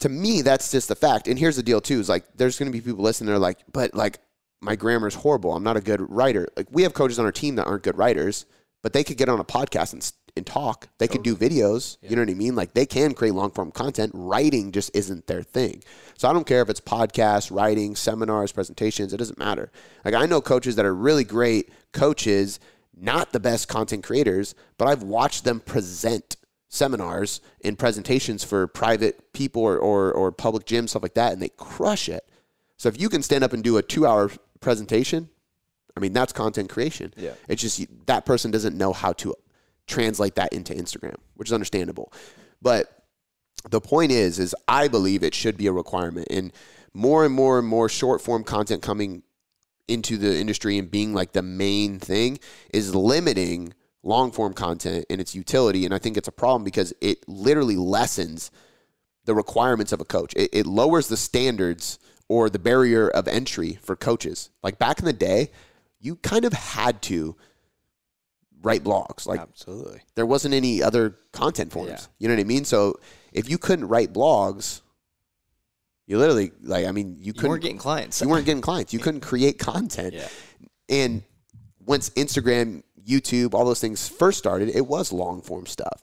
to me, that's just the fact. And here's the deal too: is like there's going to be people listening. They're like, but like my grammar is horrible. I'm not a good writer. Like we have coaches on our team that aren't good writers, but they could get on a podcast and, and talk. They totally. could do videos. Yeah. You know what I mean? Like they can create long form content. Writing just isn't their thing. So I don't care if it's podcasts, writing, seminars, presentations. It doesn't matter. Like I know coaches that are really great coaches, not the best content creators, but I've watched them present seminars and presentations for private people or, or, or public gyms, stuff like that, and they crush it. So if you can stand up and do a two hour presentation, I mean, that's content creation. Yeah. It's just that person doesn't know how to translate that into Instagram, which is understandable. But the point is, is I believe it should be a requirement. And more and more and more short form content coming into the industry and being like the main thing is limiting long form content and its utility. And I think it's a problem because it literally lessens the requirements of a coach. It, it lowers the standards or the barrier of entry for coaches. Like back in the day, you kind of had to write blogs. Like absolutely, there wasn't any other content forms. Yeah. You know what I mean? So if you couldn't write blogs, you literally like I mean you couldn't you weren't getting clients. You weren't getting clients. You couldn't create content. Yeah. And once Instagram, YouTube, all those things first started, it was long form stuff.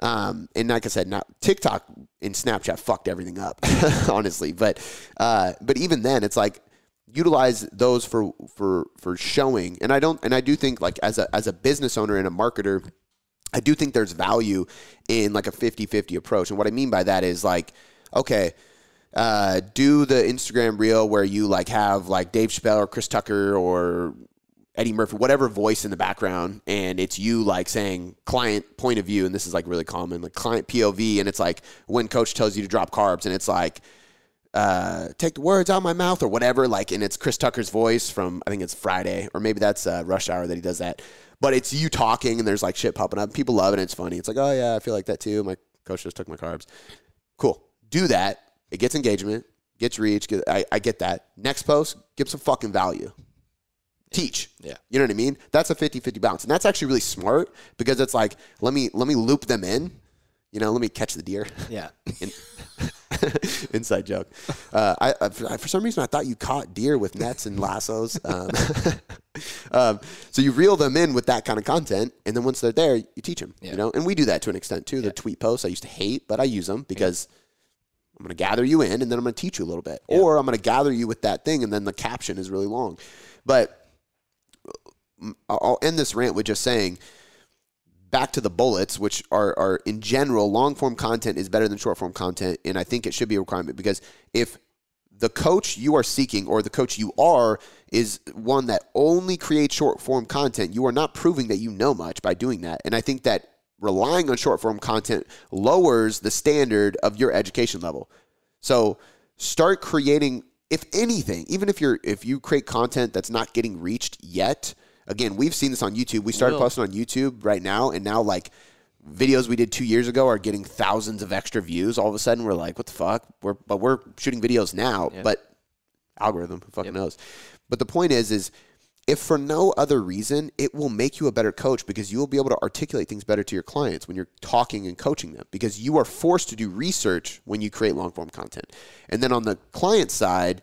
Um, and like I said, not TikTok and Snapchat fucked everything up, honestly. But uh, but even then, it's like utilize those for for for showing. And I don't and I do think like as a as a business owner and a marketer, I do think there's value in like a 50-50 approach. And what I mean by that is like, okay, uh, do the Instagram reel where you like have like Dave Chappelle or Chris Tucker or Eddie Murphy, whatever voice in the background, and it's you like saying client point of view, and this is like really common, like client POV, and it's like when coach tells you to drop carbs, and it's like uh, take the words out of my mouth or whatever, like, and it's Chris Tucker's voice from I think it's Friday, or maybe that's uh, Rush Hour that he does that, but it's you talking, and there's like shit popping up, people love it, it's funny. It's like, oh yeah, I feel like that too. My coach just took my carbs. Cool, do that. It gets engagement gets reach. Get, I, I get that. Next post, give some fucking value. Teach. Yeah. You know what I mean? That's a 50-50 balance. And that's actually really smart because it's like, let me let me loop them in. You know, let me catch the deer. Yeah. In- Inside joke. Uh, I, I, for some reason, I thought you caught deer with nets and lassos. Um, um, so you reel them in with that kind of content, and then once they're there, you teach them. Yeah. You know, and we do that to an extent too. The tweet posts I used to hate, but I use them because I'm going to gather you in, and then I'm going to teach you a little bit, or I'm going to gather you with that thing, and then the caption is really long. But I'll end this rant with just saying back to the bullets, which are, are in general, long form content is better than short form content. And I think it should be a requirement because if the coach you are seeking or the coach you are is one that only creates short form content, you are not proving that you know much by doing that. And I think that relying on short form content lowers the standard of your education level. So start creating if anything, even if you're if you create content that's not getting reached yet, again, we've seen this on YouTube. We started posting on YouTube right now and now like videos we did 2 years ago are getting thousands of extra views. All of a sudden we're like, what the fuck? We're but we're shooting videos now, but algorithm, who fucking knows. But the point is is if for no other reason, it will make you a better coach because you will be able to articulate things better to your clients when you're talking and coaching them because you are forced to do research when you create long form content. And then on the client side,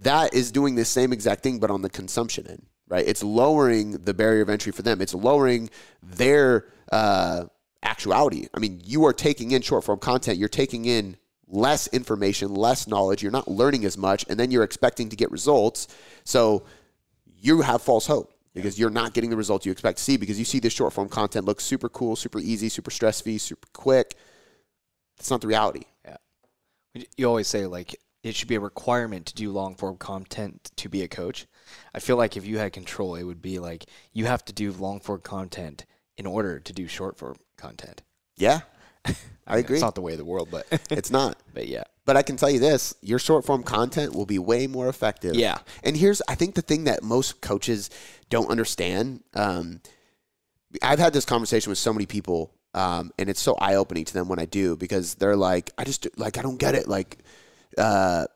that is doing the same exact thing, but on the consumption end, right? It's lowering the barrier of entry for them, it's lowering their uh, actuality. I mean, you are taking in short form content, you're taking in less information, less knowledge, you're not learning as much, and then you're expecting to get results. So, you have false hope because you're not getting the results you expect to see because you see this short form content looks super cool, super easy, super stress free, super quick. That's not the reality. Yeah. You always say like it should be a requirement to do long form content to be a coach. I feel like if you had control, it would be like you have to do long form content in order to do short form content. Yeah, I mean, agree. It's not the way of the world, but It's not. but yeah. But I can tell you this your short form content will be way more effective. Yeah. And here's, I think, the thing that most coaches don't understand. Um, I've had this conversation with so many people, um, and it's so eye opening to them when I do because they're like, I just, like, I don't get it. Like, uh,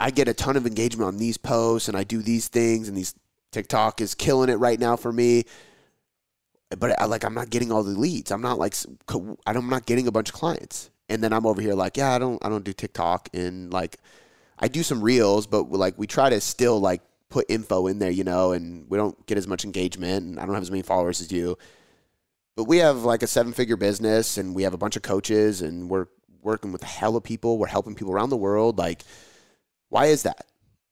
I get a ton of engagement on these posts and I do these things, and these TikTok is killing it right now for me. But I like I'm not getting all the leads. I'm not like I'm not getting a bunch of clients. And then I'm over here like, yeah, I don't I don't do TikTok and like I do some reels, but like we try to still like put info in there, you know, and we don't get as much engagement and I don't have as many followers as you. But we have like a seven figure business and we have a bunch of coaches and we're working with a hell of people. We're helping people around the world. Like, why is that?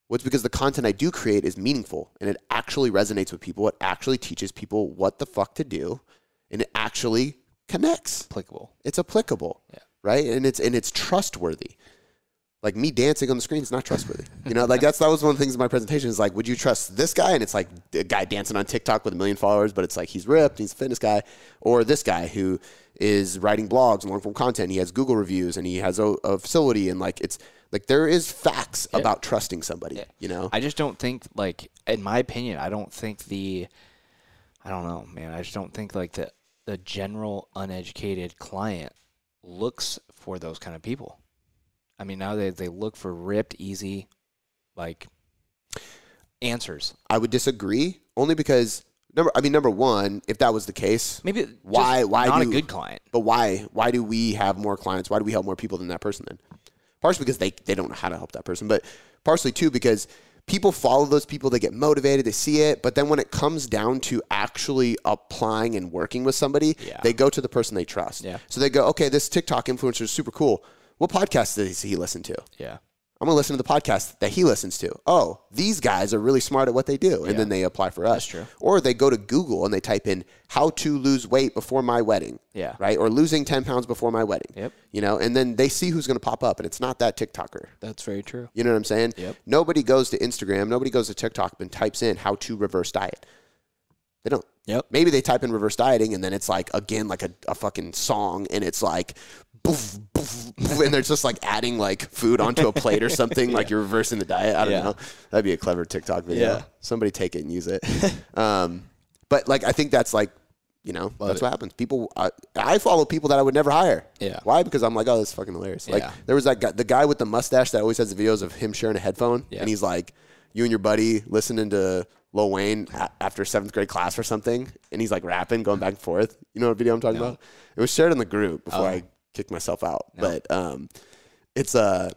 Well, it's because the content I do create is meaningful and it actually resonates with people. It actually teaches people what the fuck to do and it actually connects. Applicable. It's applicable. Yeah. Right? And it's and it's trustworthy. Like me dancing on the screen is not trustworthy. You know, like that's that was one of the things in my presentation is like, would you trust this guy? And it's like a guy dancing on TikTok with a million followers, but it's like he's ripped, he's a fitness guy, or this guy who is writing blogs and long form content. He has Google reviews and he has a, a facility and like it's like there is facts about trusting somebody. You know, I just don't think like in my opinion, I don't think the I don't know, man. I just don't think like the the general uneducated client looks for those kind of people. I mean, now they they look for ripped, easy, like answers. I would disagree only because number. I mean, number one, if that was the case, Maybe Why- why not do- a good client? But why? Why do we have more clients? Why do we help more people than that person then? Partially because they, they don't know how to help that person, but partially too because people follow those people, they get motivated, they see it, but then when it comes down to actually applying and working with somebody, Yeah. they go to the person they trust. Yeah. So they go, okay, this TikTok influencer is super cool. What podcast does he listen to? Yeah. I'm gonna listen to the podcast that he listens to. Oh, these guys are really smart at what they do, and then they apply for us. true. Or they go to Google and they type in "how to lose weight before my wedding." Yeah. Right. Or losing ten pounds before my wedding. Yep. You know, and then they see who's gonna pop up, and it's not that TikToker. That's very true. You know what I'm saying? Yep. Nobody goes to Instagram. Nobody goes to TikTok and types in "how to reverse diet." They don't. Yep. Maybe they type in reverse dieting and then it's like again like a, a fucking song and it's like boof, boof, boof, and they're just like adding like food onto a plate or something like you're reversing the diet. I don't Yeah. know. That'd be a clever TikTok video. Yeah. Somebody take it and use it. um, but like I think that's like you know, that's what happens. People, I, I follow people that I would never hire. Yeah. Why? Because I'm like, oh, this is fucking hilarious. Like Yeah. there was that guy, the guy with the mustache that always has the videos of him sharing a headphone, Yeah. and he's like, you and your buddy listening to Lil Wayne a- after seventh grade class or something, and he's like rapping, going back and forth. You know what video I'm talking about? It was shared in the group before Oh. I kicked myself out. But um, it's uh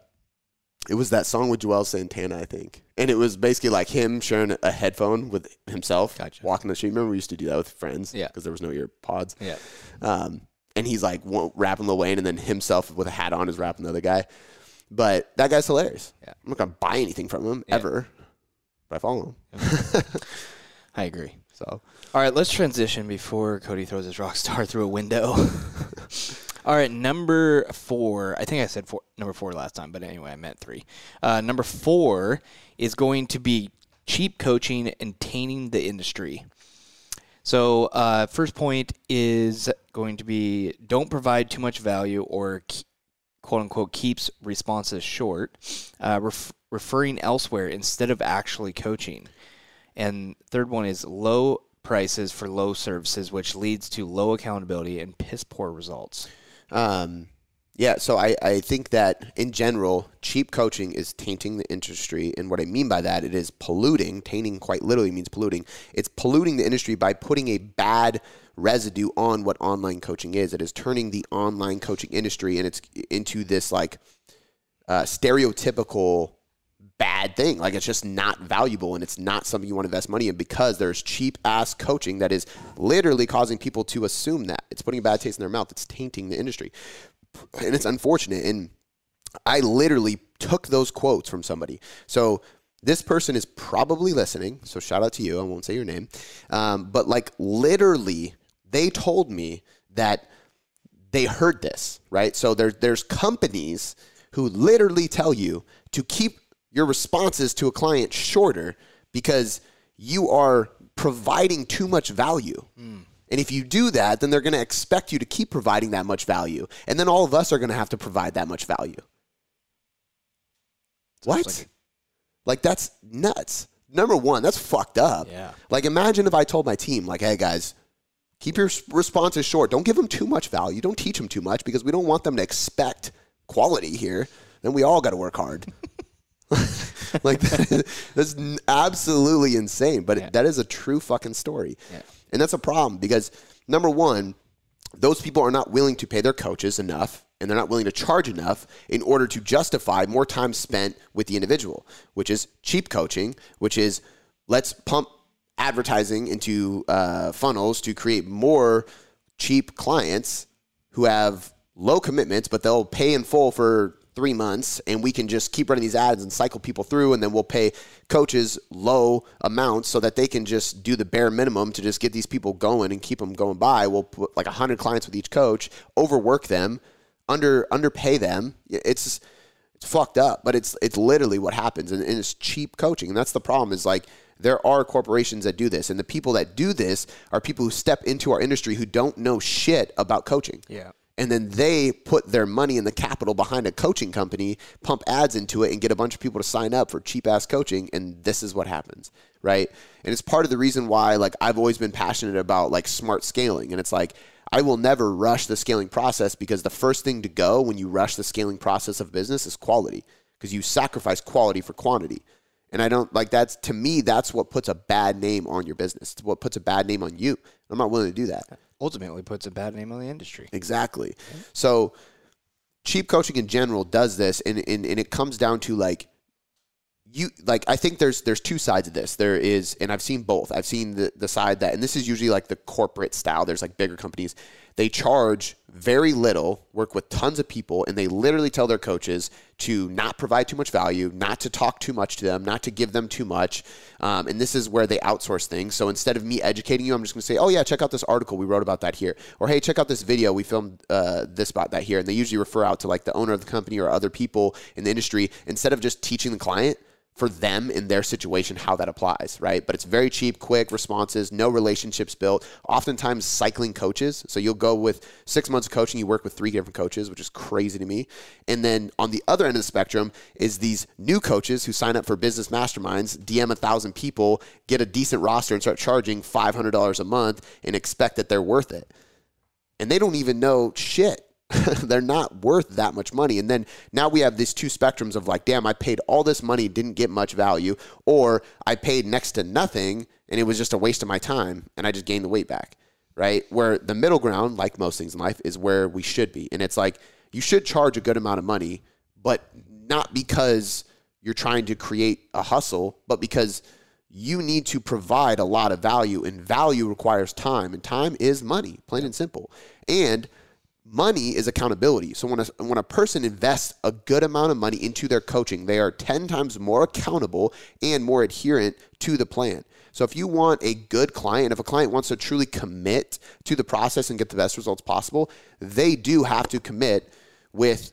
it was that song with Juelz Santana, I think. And it was basically like him sharing a headphone with himself, Gotcha. walking the street. Remember we used to do that with friends? Yeah. Because there was no ear pods. Yeah. Um, and he's like rapping Lil Wayne, and then himself with a hat on is rapping the other guy. But that guy's hilarious. Yeah. I'm not gonna buy anything from him ever, but I follow him. I agree. So All right, let's transition before Cody throws his rock star through a window. All right, number four. I think I said four, number four last time, but anyway, I meant three. Uh, number four is going to be cheap coaching and tainting the industry. So, uh, first point is going to be don't provide too much value or quote unquote keeps responses short, uh, ref- referring elsewhere instead of actually coaching. And third one is low prices for low services, which leads to low accountability and piss poor results. Um, yeah, so I, I think that in general, cheap coaching is tainting the industry. And what I mean by that, it is polluting. Tainting quite literally means polluting. It's polluting the industry by putting a bad residue on what online coaching is. It is turning the online coaching industry and it's into this like uh, stereotypical bad thing. Like it's just not valuable and it's not something you want to invest money in because there's cheap ass coaching that is literally causing people to assume that. It's putting a bad taste in their mouth. It's tainting the industry. And it's unfortunate. And I literally took those quotes from somebody. So this person is probably listening. So shout out to you. I won't say your name. Um, but like literally, they told me that they heard this, right? So there, there's companies who literally tell you to keep your responses to a client shorter because you are providing too much value. And if you do that, then they're going to expect you to keep providing that much value. And then all of us are going to have to provide that much value. What? like Like, that's nuts. Number one, that's fucked up. Yeah. Like imagine if I told my team, like, hey guys, keep your responses short. Don't give them too much value. Don't teach them too much because we don't want them to expect quality here. Then we all got to work hard. like that is, that's absolutely insane, but it, that is a true fucking story. Yeah. And that's a problem because number one, those people are not willing to pay their coaches enough and they're not willing to charge enough in order to justify more time spent with the individual, which is cheap coaching, which is let's pump advertising into uh, funnels to create more cheap clients who have low commitments, but they'll pay in full for three months, and we can just keep running these ads and cycle people through, and then we'll pay coaches low amounts so that they can just do the bare minimum to just get these people going and keep them going by. We'll put like hundred clients with each coach, overwork them, under underpay them. It's it's fucked up, but it's it's literally what happens, and, and it's cheap coaching, and that's the problem. Is like there are corporations that do this, and the people that do this are people who step into our industry who don't know shit about coaching. Yeah. And then they put their money and the capital behind a coaching company, pump ads into it, and get a bunch of people to sign up for cheap ass coaching. And this is what happens, right? And it's part of the reason why, like, I've always been passionate about like smart scaling. And it's like I will never rush the scaling process because the first thing to go when you rush the scaling process of business is quality because you sacrifice quality for quantity. And I don't like that's to me, that's what puts a bad name on your business. It's what puts a bad name on you. I'm not willing to do that. Ultimately, puts a bad name on the industry. Exactly. So cheap coaching in general does this and, and, and it comes down to like you like I think there's there's two sides of this. There is and I've seen both. I've seen the, the side that and this is usually like the corporate style. There's like bigger companies. They charge very little, work with tons of people, and they literally tell their coaches to not provide too much value, not to talk too much to them, not to give them too much. Um, and this is where they outsource things. So instead of me educating you, I'm just going to say, oh, yeah, check out this article. We wrote about that here. Or, hey, check out this video. We filmed uh, this about that here. And they usually refer out to like the owner of the company or other people in the industry instead of just teaching the client for them in their situation how that applies, right? But it's very cheap, quick responses, no relationships built. Oftentimes cycling coaches. So you'll go with six months of coaching, you work with three different coaches, which is crazy to me. And then on the other end of the spectrum is these new coaches who sign up for business masterminds, DM a thousand people, get a decent roster, and start charging five hundred dollars a month and expect that they're worth it. And they don't even know shit they're not worth that much money. And then now we have these two spectrums of like, damn, I paid all this money, didn't get much value, or I paid next to nothing and it was just a waste of my time and I just gained the weight back, right? Where the middle ground, like most things in life, is where we should be. And it's like, you should charge a good amount of money, but not because you're trying to create a hustle, but because you need to provide a lot of value and value requires time and time is money, plain and simple. And money is accountability. So when a, when a person invests a good amount of money into their coaching, they are 10 times more accountable and more adherent to the plan. So if you want a good client, if a client wants to truly commit to the process and get the best results possible, they do have to commit with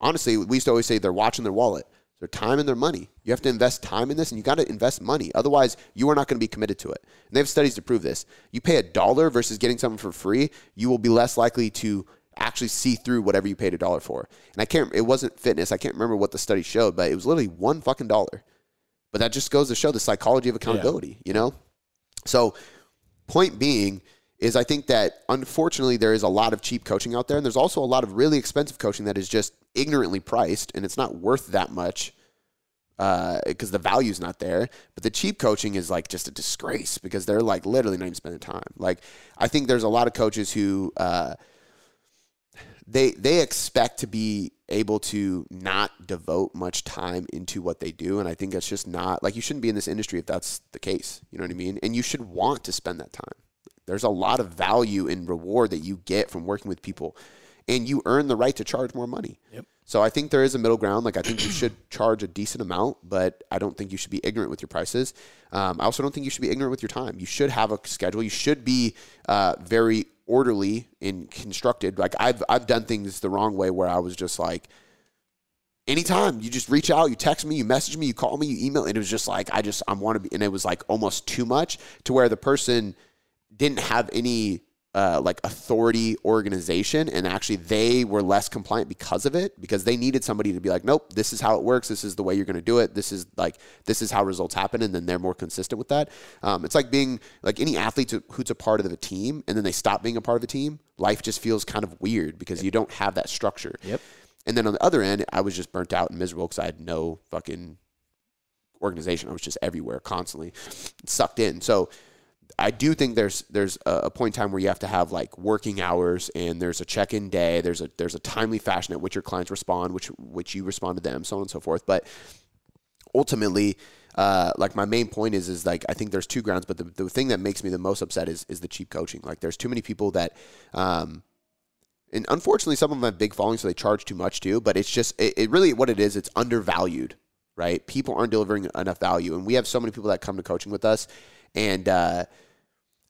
honestly, we used to always say they're watching their wallet their time and their money. You have to invest time in this and you got to invest money. Otherwise, you are not going to be committed to it. And they have studies to prove this. You pay a dollar versus getting something for free, you will be less likely to actually see through whatever you paid a dollar for. And I can't, it wasn't fitness. I can't remember what the study showed, but it was literally one fucking dollar. But that just goes to show the psychology of accountability, yeah. you know? So, point being, is I think that unfortunately there is a lot of cheap coaching out there, and there's also a lot of really expensive coaching that is just ignorantly priced, and it's not worth that much because uh, the value's not there. But the cheap coaching is like just a disgrace because they're like literally not even spending time. Like I think there's a lot of coaches who uh, they they expect to be able to not devote much time into what they do, and I think that's just not like you shouldn't be in this industry if that's the case. You know what I mean? And you should want to spend that time. There's a lot of value and reward that you get from working with people, and you earn the right to charge more money. Yep. So I think there is a middle ground. Like I think you should charge a decent amount, but I don't think you should be ignorant with your prices. Um, I also don't think you should be ignorant with your time. You should have a schedule. You should be uh, very orderly and constructed. Like I've I've done things the wrong way where I was just like. Anytime you just reach out, you text me, you message me, you call me, you email, and it was just like I just I want to be, and it was like almost too much to where the person didn't have any uh, like authority organization and actually they were less compliant because of it because they needed somebody to be like nope this is how it works. This is the way you're going to do it. This is like this is how results happen and then they're more consistent with that. Um, it's like being like any athlete who's a part of the team and then they stop being a part of the team life just feels kind of weird because yep. you don't have that structure. Yep. And then on the other end i was just burnt out and miserable because i had no fucking organization. I was just everywhere constantly sucked in. So I do think there's there's a point in time where you have to have like working hours and there's a check-in day. There's a there's a timely fashion at which your clients respond, which which you respond to them, so on and so forth. But ultimately, uh, like my main point is is like I think there's two grounds, but the, the thing that makes me the most upset is is the cheap coaching. Like there's too many people that um, and unfortunately some of them have big followings so they charge too much too but it's just it, it, really what it is it's undervalued right people aren't delivering enough value and we have so many people that come to coaching with us and uh,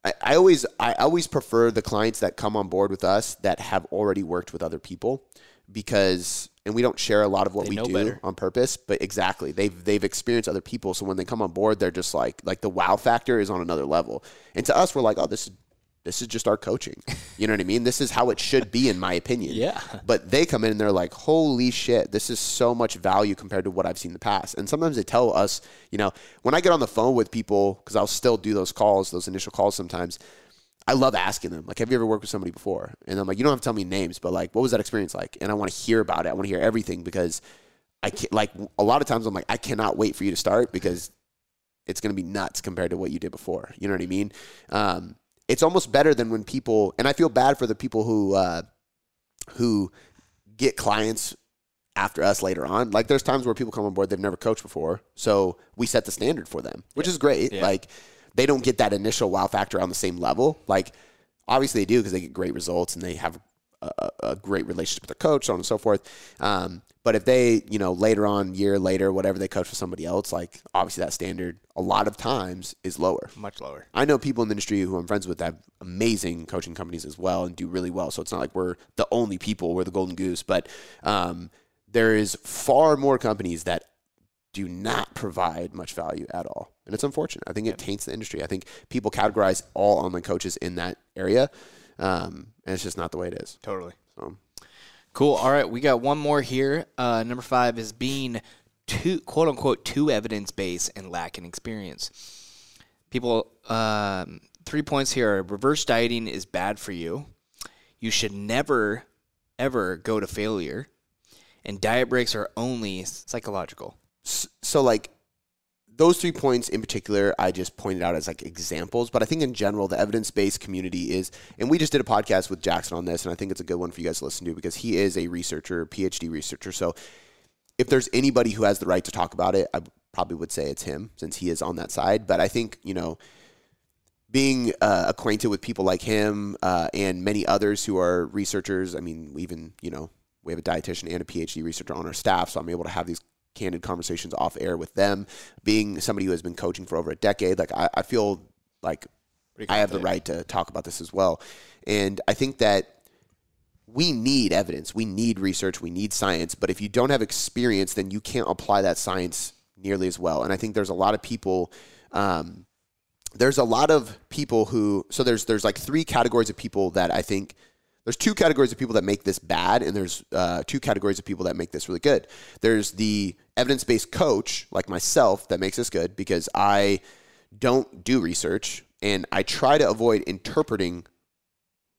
I, I always I always prefer the clients that come on board with us that have already worked with other people because and we don't share a lot of what they we do better. on purpose but exactly they've they've experienced other people so when they come on board they're just like like the wow factor is on another level and to us we're like oh this is this is just our coaching. You know what I mean? This is how it should be, in my opinion. yeah. But they come in and they're like, holy shit, this is so much value compared to what I've seen in the past. And sometimes they tell us, you know, when I get on the phone with people, because I'll still do those calls, those initial calls sometimes, I love asking them, like, have you ever worked with somebody before? And I'm like, you don't have to tell me names, but like, what was that experience like? And I want to hear about it. I want to hear everything because I can't, like, a lot of times I'm like, I cannot wait for you to start because it's going to be nuts compared to what you did before. You know what I mean? Um, it's almost better than when people and I feel bad for the people who uh, who get clients after us later on. Like there's times where people come on board they've never coached before, so we set the standard for them, which yeah. is great. Yeah. Like they don't get that initial wow factor on the same level. Like obviously they do because they get great results and they have a, a, great relationship with their coach, so on and so forth. Um, but if they, you know, later on, year later, whatever they coach for somebody else, like obviously that standard a lot of times is lower. Much lower. I know people in the industry who I'm friends with that have amazing coaching companies as well and do really well. So it's not like we're the only people, we're the golden goose. But um, there is far more companies that do not provide much value at all. And it's unfortunate. I think it taints the industry. I think people categorize all online coaches in that area. Um, and it's just not the way it is. Totally. So, Cool. All right, we got one more here. Uh, number five is being too quote unquote too evidence based and lacking experience. People, um, three points here: are reverse dieting is bad for you. You should never, ever go to failure, and diet breaks are only psychological. s- so like those three points in particular, I just pointed out as like examples. But I think in general, the evidence based community is, and we just did a podcast with Jackson on this, and I think it's a good one for you guys to listen to because he is a researcher, PhD researcher. So if there's anybody who has the right to talk about it, I probably would say it's him since he is on that side. But I think, you know, being uh, acquainted with people like him uh, and many others who are researchers, I mean, even, you know, we have a dietitian and a PhD researcher on our staff, so I'm able to have these candid conversations off air with them. Being somebody who has been coaching for over a decade, like I, I feel like I have the right to talk about this as well. And I think that we need evidence, we need research, we need science. But if you don't have experience, then you can't apply that science nearly as well. And I think there's a lot of people. Um, there's a lot of people who so there's there's like three categories of people that I think there's two categories of people that make this bad, and there's uh, two categories of people that make this really good. There's the evidence based coach like myself that makes this good because I don't do research and I try to avoid interpreting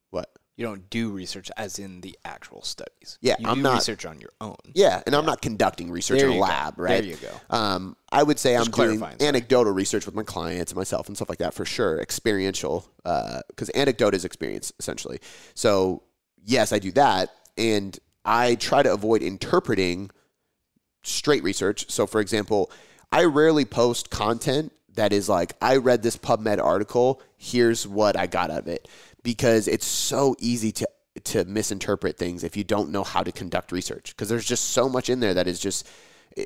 what You don't do research as in the actual studies. Yeah, you I'm not- research on your own. Yeah, and I'm not conducting research There in a lab, go. lab, There you go. Um, I would say Just I'm doing sorry. anecdotal research with my clients and myself and stuff like that for sure. Experiential, because anecdote is experience essentially. So yes, I do that, and I try to avoid interpreting straight research. So, for example, I rarely post content that is like, I read this PubMed article, here's what I got out of it. Because it's so easy to to misinterpret things if you don't know how to conduct research. Because there's just so much in there that is just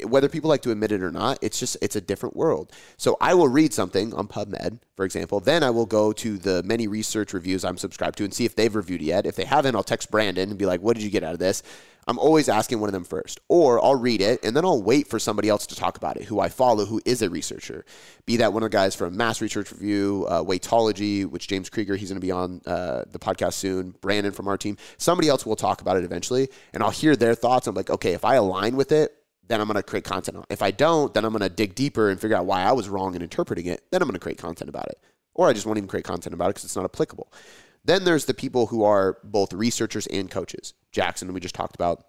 whether people like to admit it or not, it's just it's a different world. So I will read something on PubMed, for example, then I will go to the many research reviews I'm subscribed to and see if they've reviewed it yet. If they haven't, I'll text Brandon and be like, "What did you get out of this?" I'm always asking one of them first, or I'll read it and then I'll wait for somebody else to talk about it who I follow who is a researcher. Be that one of the guys from Mass Research Review, uh, Weightology, which James Krieger, he's going to be on uh, the podcast soon. Brandon from our team, somebody else will talk about it eventually, and I'll hear their thoughts. I'm like, okay, if I align with it, then I'm going to create content on. If I don't, then I'm going to dig deeper and figure out why I was wrong in interpreting it. Then I'm going to create content about it. Or I just won't even create content about it because it's not applicable. Then there's the people who are both researchers and coaches. Jackson, we just talked about.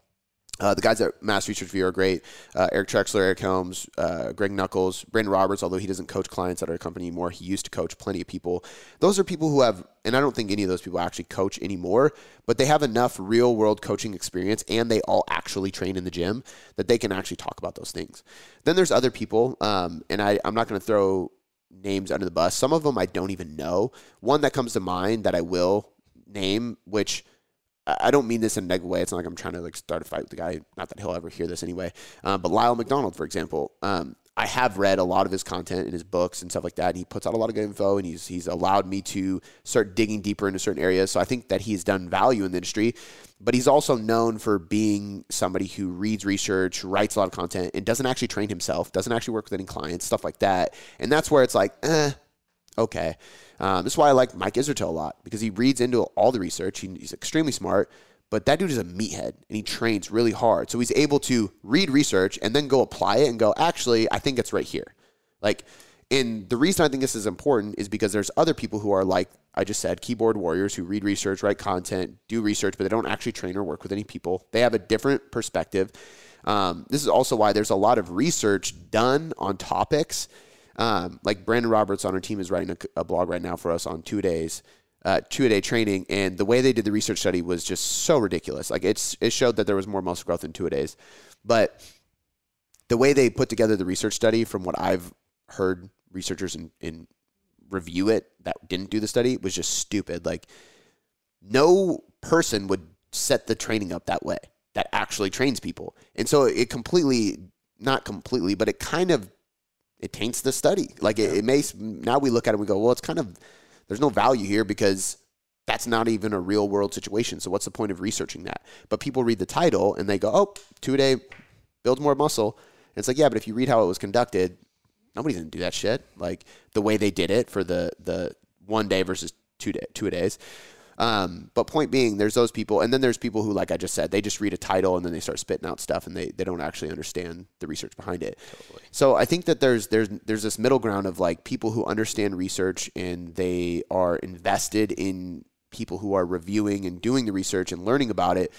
Uh, the guys at Mass Research Review are great. Uh, Eric Trexler, Eric Helms, uh, Greg Nuckols, Brandon Roberts, although he doesn't coach clients at our company anymore, he used to coach plenty of people. Those are people who have, and I don't think any of those people actually coach anymore, but they have enough real world coaching experience and they all actually train in the gym that they can actually talk about those things. Then there's other people, um, and I, I'm not going to throw names under the bus. Some of them I don't even know. One that comes to mind that I will name, which I don't mean this in a negative way. It's not like I'm trying to like start a fight with the guy. Not that he'll ever hear this anyway. Um, but Lyle McDonald, for example, um, I have read a lot of his content in his books and stuff like that. And he puts out a lot of good info, and he's he's allowed me to start digging deeper into certain areas. So I think that he's done value in the industry. But he's also known for being somebody who reads research, writes a lot of content, and doesn't actually train himself, doesn't actually work with any clients, stuff like that. And that's where it's like, eh, okay. Um, this is why I like Mike Israetel a lot because he reads into all the research. He, he's extremely smart, but that dude is a meathead and he trains really hard. So he's able to read research and then go apply it and go, actually, I think it's right here. Like, and the reason I think this is important is because there's other people who are like I just said, keyboard warriors who read research, write content, do research, but they don't actually train or work with any people. They have a different perspective. Um, this is also why there's a lot of research done on topics. Um, like Brandon Roberts on our team is writing a, a blog right now for us on two days, uh, two a day training, and the way they did the research study was just so ridiculous. Like it's it showed that there was more muscle growth in two a days, but the way they put together the research study, from what I've heard researchers in, in review it that didn't do the study, was just stupid. Like no person would set the training up that way that actually trains people, and so it completely, not completely, but it kind of it taints the study. Like it, it makes now we look at it and we go, well, it's kind of there's no value here because that's not even a real world situation. So what's the point of researching that? But people read the title and they go, oh, two day build more muscle. And it's like, yeah, but if you read how it was conducted, nobody's gonna do that shit. Like the way they did it for the the one day versus two day two days. Um, but point being, there's those people, and then there's people who, like I just said, they just read a title and then they start spitting out stuff, and they, they don't actually understand the research behind it. Totally. So I think that there's there's there's this middle ground of like people who understand research and they are invested in people who are reviewing and doing the research and learning about it,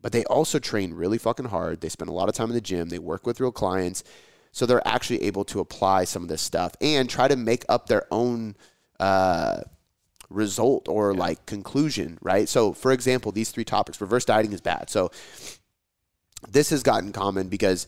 but they also train really fucking hard. They spend a lot of time in the gym. They work with real clients, so they're actually able to apply some of this stuff and try to make up their own. Uh, result or yeah. like conclusion, right? So, for example, these three topics, reverse dieting is bad. So, this has gotten common because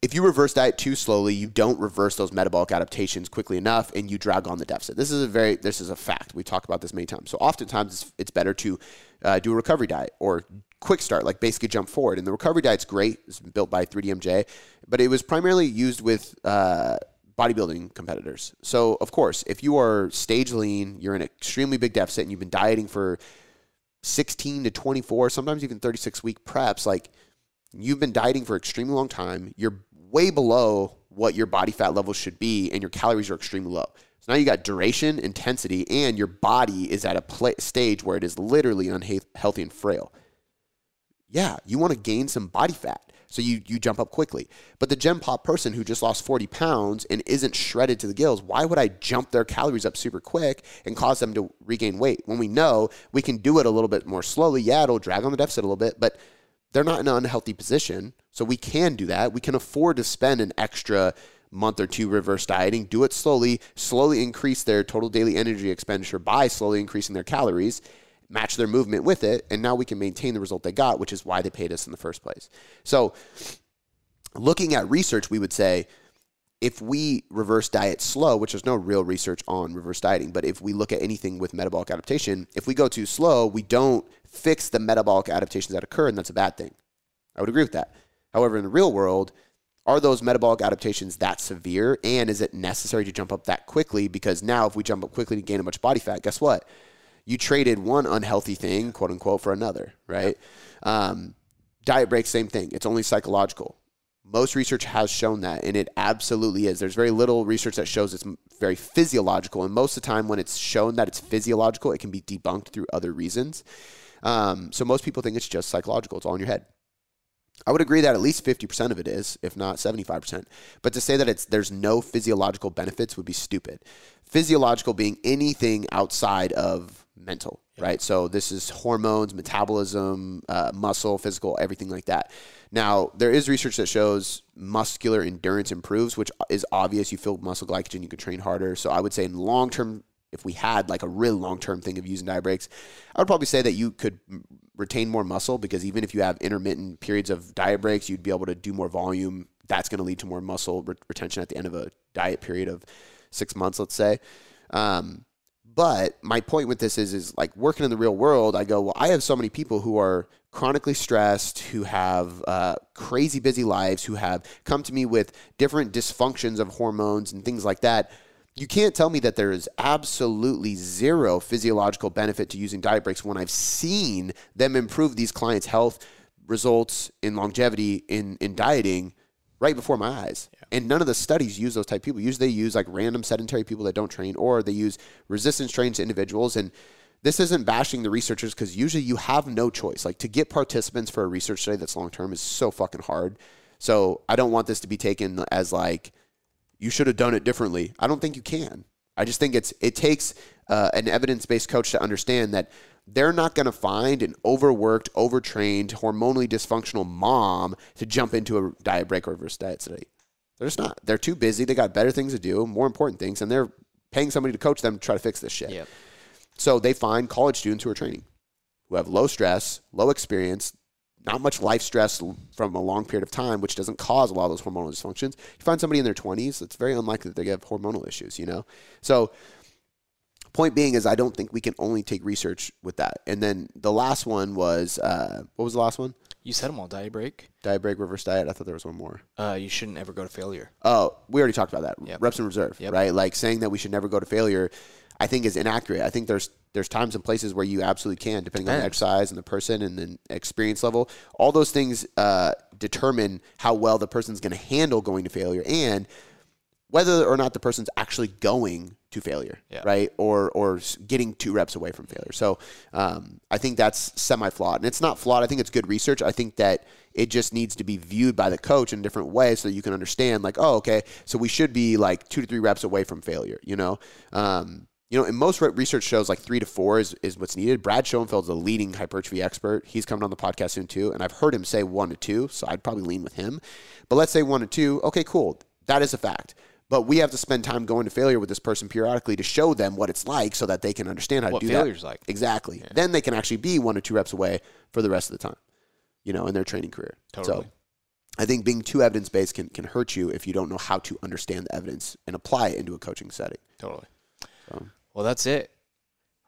if you reverse diet too slowly, you don't reverse those metabolic adaptations quickly enough, and you drag on the deficit. This is a very this is a fact. We talked about this many times. So oftentimes it's, it's better to uh, do a recovery diet or quick start, like basically jump forward. And the recovery diet's great. It's built by 3DMJ, but it was primarily used with uh, bodybuilding competitors. So, of course, if you are stage lean, you're in an extremely big deficit, and you've been dieting for 16 to 24, sometimes even 36 week preps, like you've been dieting for an extremely long time, you're way below what your body fat levels should be, and your calories are extremely low. So now you got duration, intensity, and your body is at a pl- stage where it is literally unhealthy and frail. Yeah, you want to gain some body fat. So you you jump up quickly. But the Gen Pop person who just lost 40 pounds and isn't shredded to the gills, why would I jump their calories up super quick and cause them to regain weight when we know we can do it a little bit more slowly? Yeah, it'll drag on the deficit a little bit, but they're not in an unhealthy position. So we can do that. We can afford to spend an extra month or two reverse dieting, do it slowly, slowly increase their total daily energy expenditure by slowly increasing their calories match their movement with it, and now we can maintain the result they got, which is why they paid us in the first place. So, looking at research, we would say if we reverse diet slow, which there's no real research on reverse dieting, but if we look at anything with metabolic adaptation, if we go too slow, we don't fix the metabolic adaptations that occur, and that's a bad thing. I would agree with that. However, in the real world, are those metabolic adaptations that severe? And is it necessary to jump up that quickly? Because now, if we jump up quickly to gain a bunch of body fat, guess what? You traded one unhealthy thing, quote unquote, for another, right? Yep. Um, diet break, same thing. It's only psychological. Most research has shown that, and it absolutely is. There's very little research that shows it's very physiological, and most of the time, when it's shown that it's physiological, it can be debunked through other reasons. Um, so most people think it's just psychological. It's all in your head. I would agree that at least 50% of it is, if not 75%. But to say that it's there's no physiological benefits would be stupid. Physiological being anything outside of mental, yeah. right? So this is hormones, metabolism, uh, muscle, physical, everything like that. Now, there is research that shows muscular endurance improves, which is obvious. You feel muscle glycogen, you can train harder. So I would say in long term, if we had like a really long term thing of using diet breaks, I would probably say that you could retain more muscle because even if you have intermittent periods of diet breaks, you'd be able to do more volume. That's going to lead to more muscle re- retention at the end of a diet period of six months, let's say. Um, but my point with this is, is like working in the real world. I go, well, I have so many people who are chronically stressed, who have uh, crazy busy lives, who have come to me with different dysfunctions of hormones and things like that. You can't tell me that there is absolutely zero physiological benefit to using diet breaks when I've seen them improve these clients' health results in longevity in in dieting right before my eyes. And none of the studies use those type people. Usually they use like random sedentary people that don't train, or they use resistance trains individuals. And this isn't bashing the researchers because usually you have no choice. Like to get participants for a research study that's long term is so fucking hard. So I don't want this to be taken as like you should have done it differently. I don't think you can. I just think it's it takes uh, an evidence based coach to understand that they're not going to find an overworked, overtrained, hormonally dysfunctional mom to jump into a diet break or reverse diet study. They're just not. They're too busy. They got better things to do, more important things, and they're paying somebody to coach them to try to fix this shit. Yep. So they find college students who are training, who have low stress, low experience, not much life stress from a long period of time, which doesn't cause a lot of those hormonal dysfunctions. You find somebody in their 20s, it's very unlikely that they have hormonal issues, you know? So point being is I don't think we can only take research with that. And then the last one was uh, what was the last one? You said them all. Diet break. Diet break, reverse diet. I thought there was one more. Uh, you shouldn't ever go to failure. Oh, we already talked about that. Yep. Reps in reserve, yep. right? Like saying that we should never go to failure. I think is inaccurate. I think there's there's times and places where you absolutely can, depending Depends. on the exercise and the person and the experience level. All those things uh, determine how well the person's going to handle going to failure and whether or not the person's actually going to failure, Yeah. right? Or or getting two reps away from failure. So um, I think that's semi flawed, and it's not flawed. I think it's good research. I think that it just needs to be viewed by the coach in a different way so that you can understand, like, oh, okay, so we should be like two to three reps away from failure. You know, um, you know, and most research shows like three to four is, is what's needed. Brad Schoenfeld's a leading hypertrophy expert. He's coming on the podcast soon too, and I've heard him say one to two, so I'd probably lean with him. But let's say one to two. Okay, cool. That is a fact. But we have to spend time going to failure with this person periodically to show them what it's like so that they can understand how What to do failure's that. like. Exactly. Then they can actually be one or two reps away for the rest of the time, you know, in their training career. Totally. So I think being too evidence based can, can hurt you if you don't know how to understand the evidence and apply it into a coaching setting. Totally. So Well, that's it.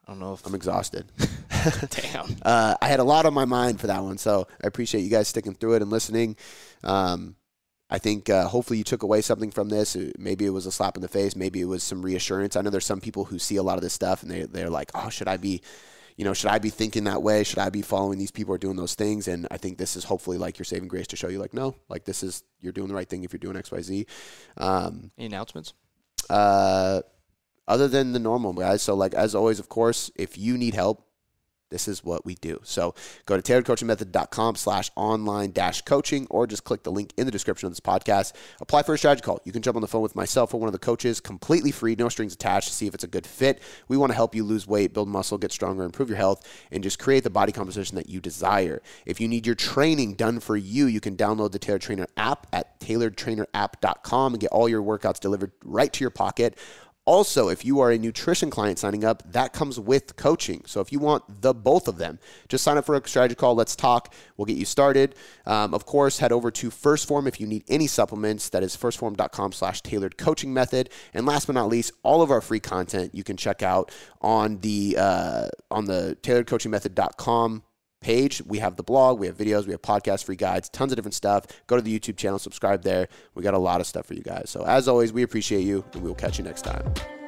I don't know if I'm exhausted. damn. uh, I had a lot on my mind for that one, so I appreciate you guys sticking through it and listening. Um, I think uh, hopefully you took away something from this. Maybe it was a slap in the face. Maybe it was some reassurance. I know there's some people who see a lot of this stuff and they they're like, oh, should I be, you know, should I be thinking that way? Should I be following these people or doing those things? And I think this is hopefully like your saving grace to show you, like, no, like this is you're doing the right thing if you're doing X, Y, Z. Um, Any announcements? uh, other than the normal guys. So, like as always, of course, if you need help, this is what we do. So go to tailoredcoachingmethod.com slash online dash coaching or just click the link in the description of this podcast. Apply for a strategy call. You can jump on the phone with myself or one of the coaches completely free, no strings attached to see if it's a good fit. We want to help you lose weight, build muscle, get stronger, improve your health, and just create the body composition that you desire. If you need your training done for you, you can download the Tailored Trainer app at tailoredtrainerapp.com and get all your workouts delivered right to your pocket. Also, if you are a nutrition client signing up, that comes with coaching. So if you want the both of them, just sign up for a strategy call. Let's talk. We'll get you started. Um, of course, head over to First Form if you need any supplements. That is firstform.com slash tailored coaching method. And last but not least, all of our free content you can check out on the uh, on the tailoredcoachingmethod.com page. We have the blog, we have videos, we have podcasts, free guides, tons of different stuff. Go to the YouTube channel, subscribe there. We got a lot of stuff for you guys. So as always, we appreciate you and we will catch you next time.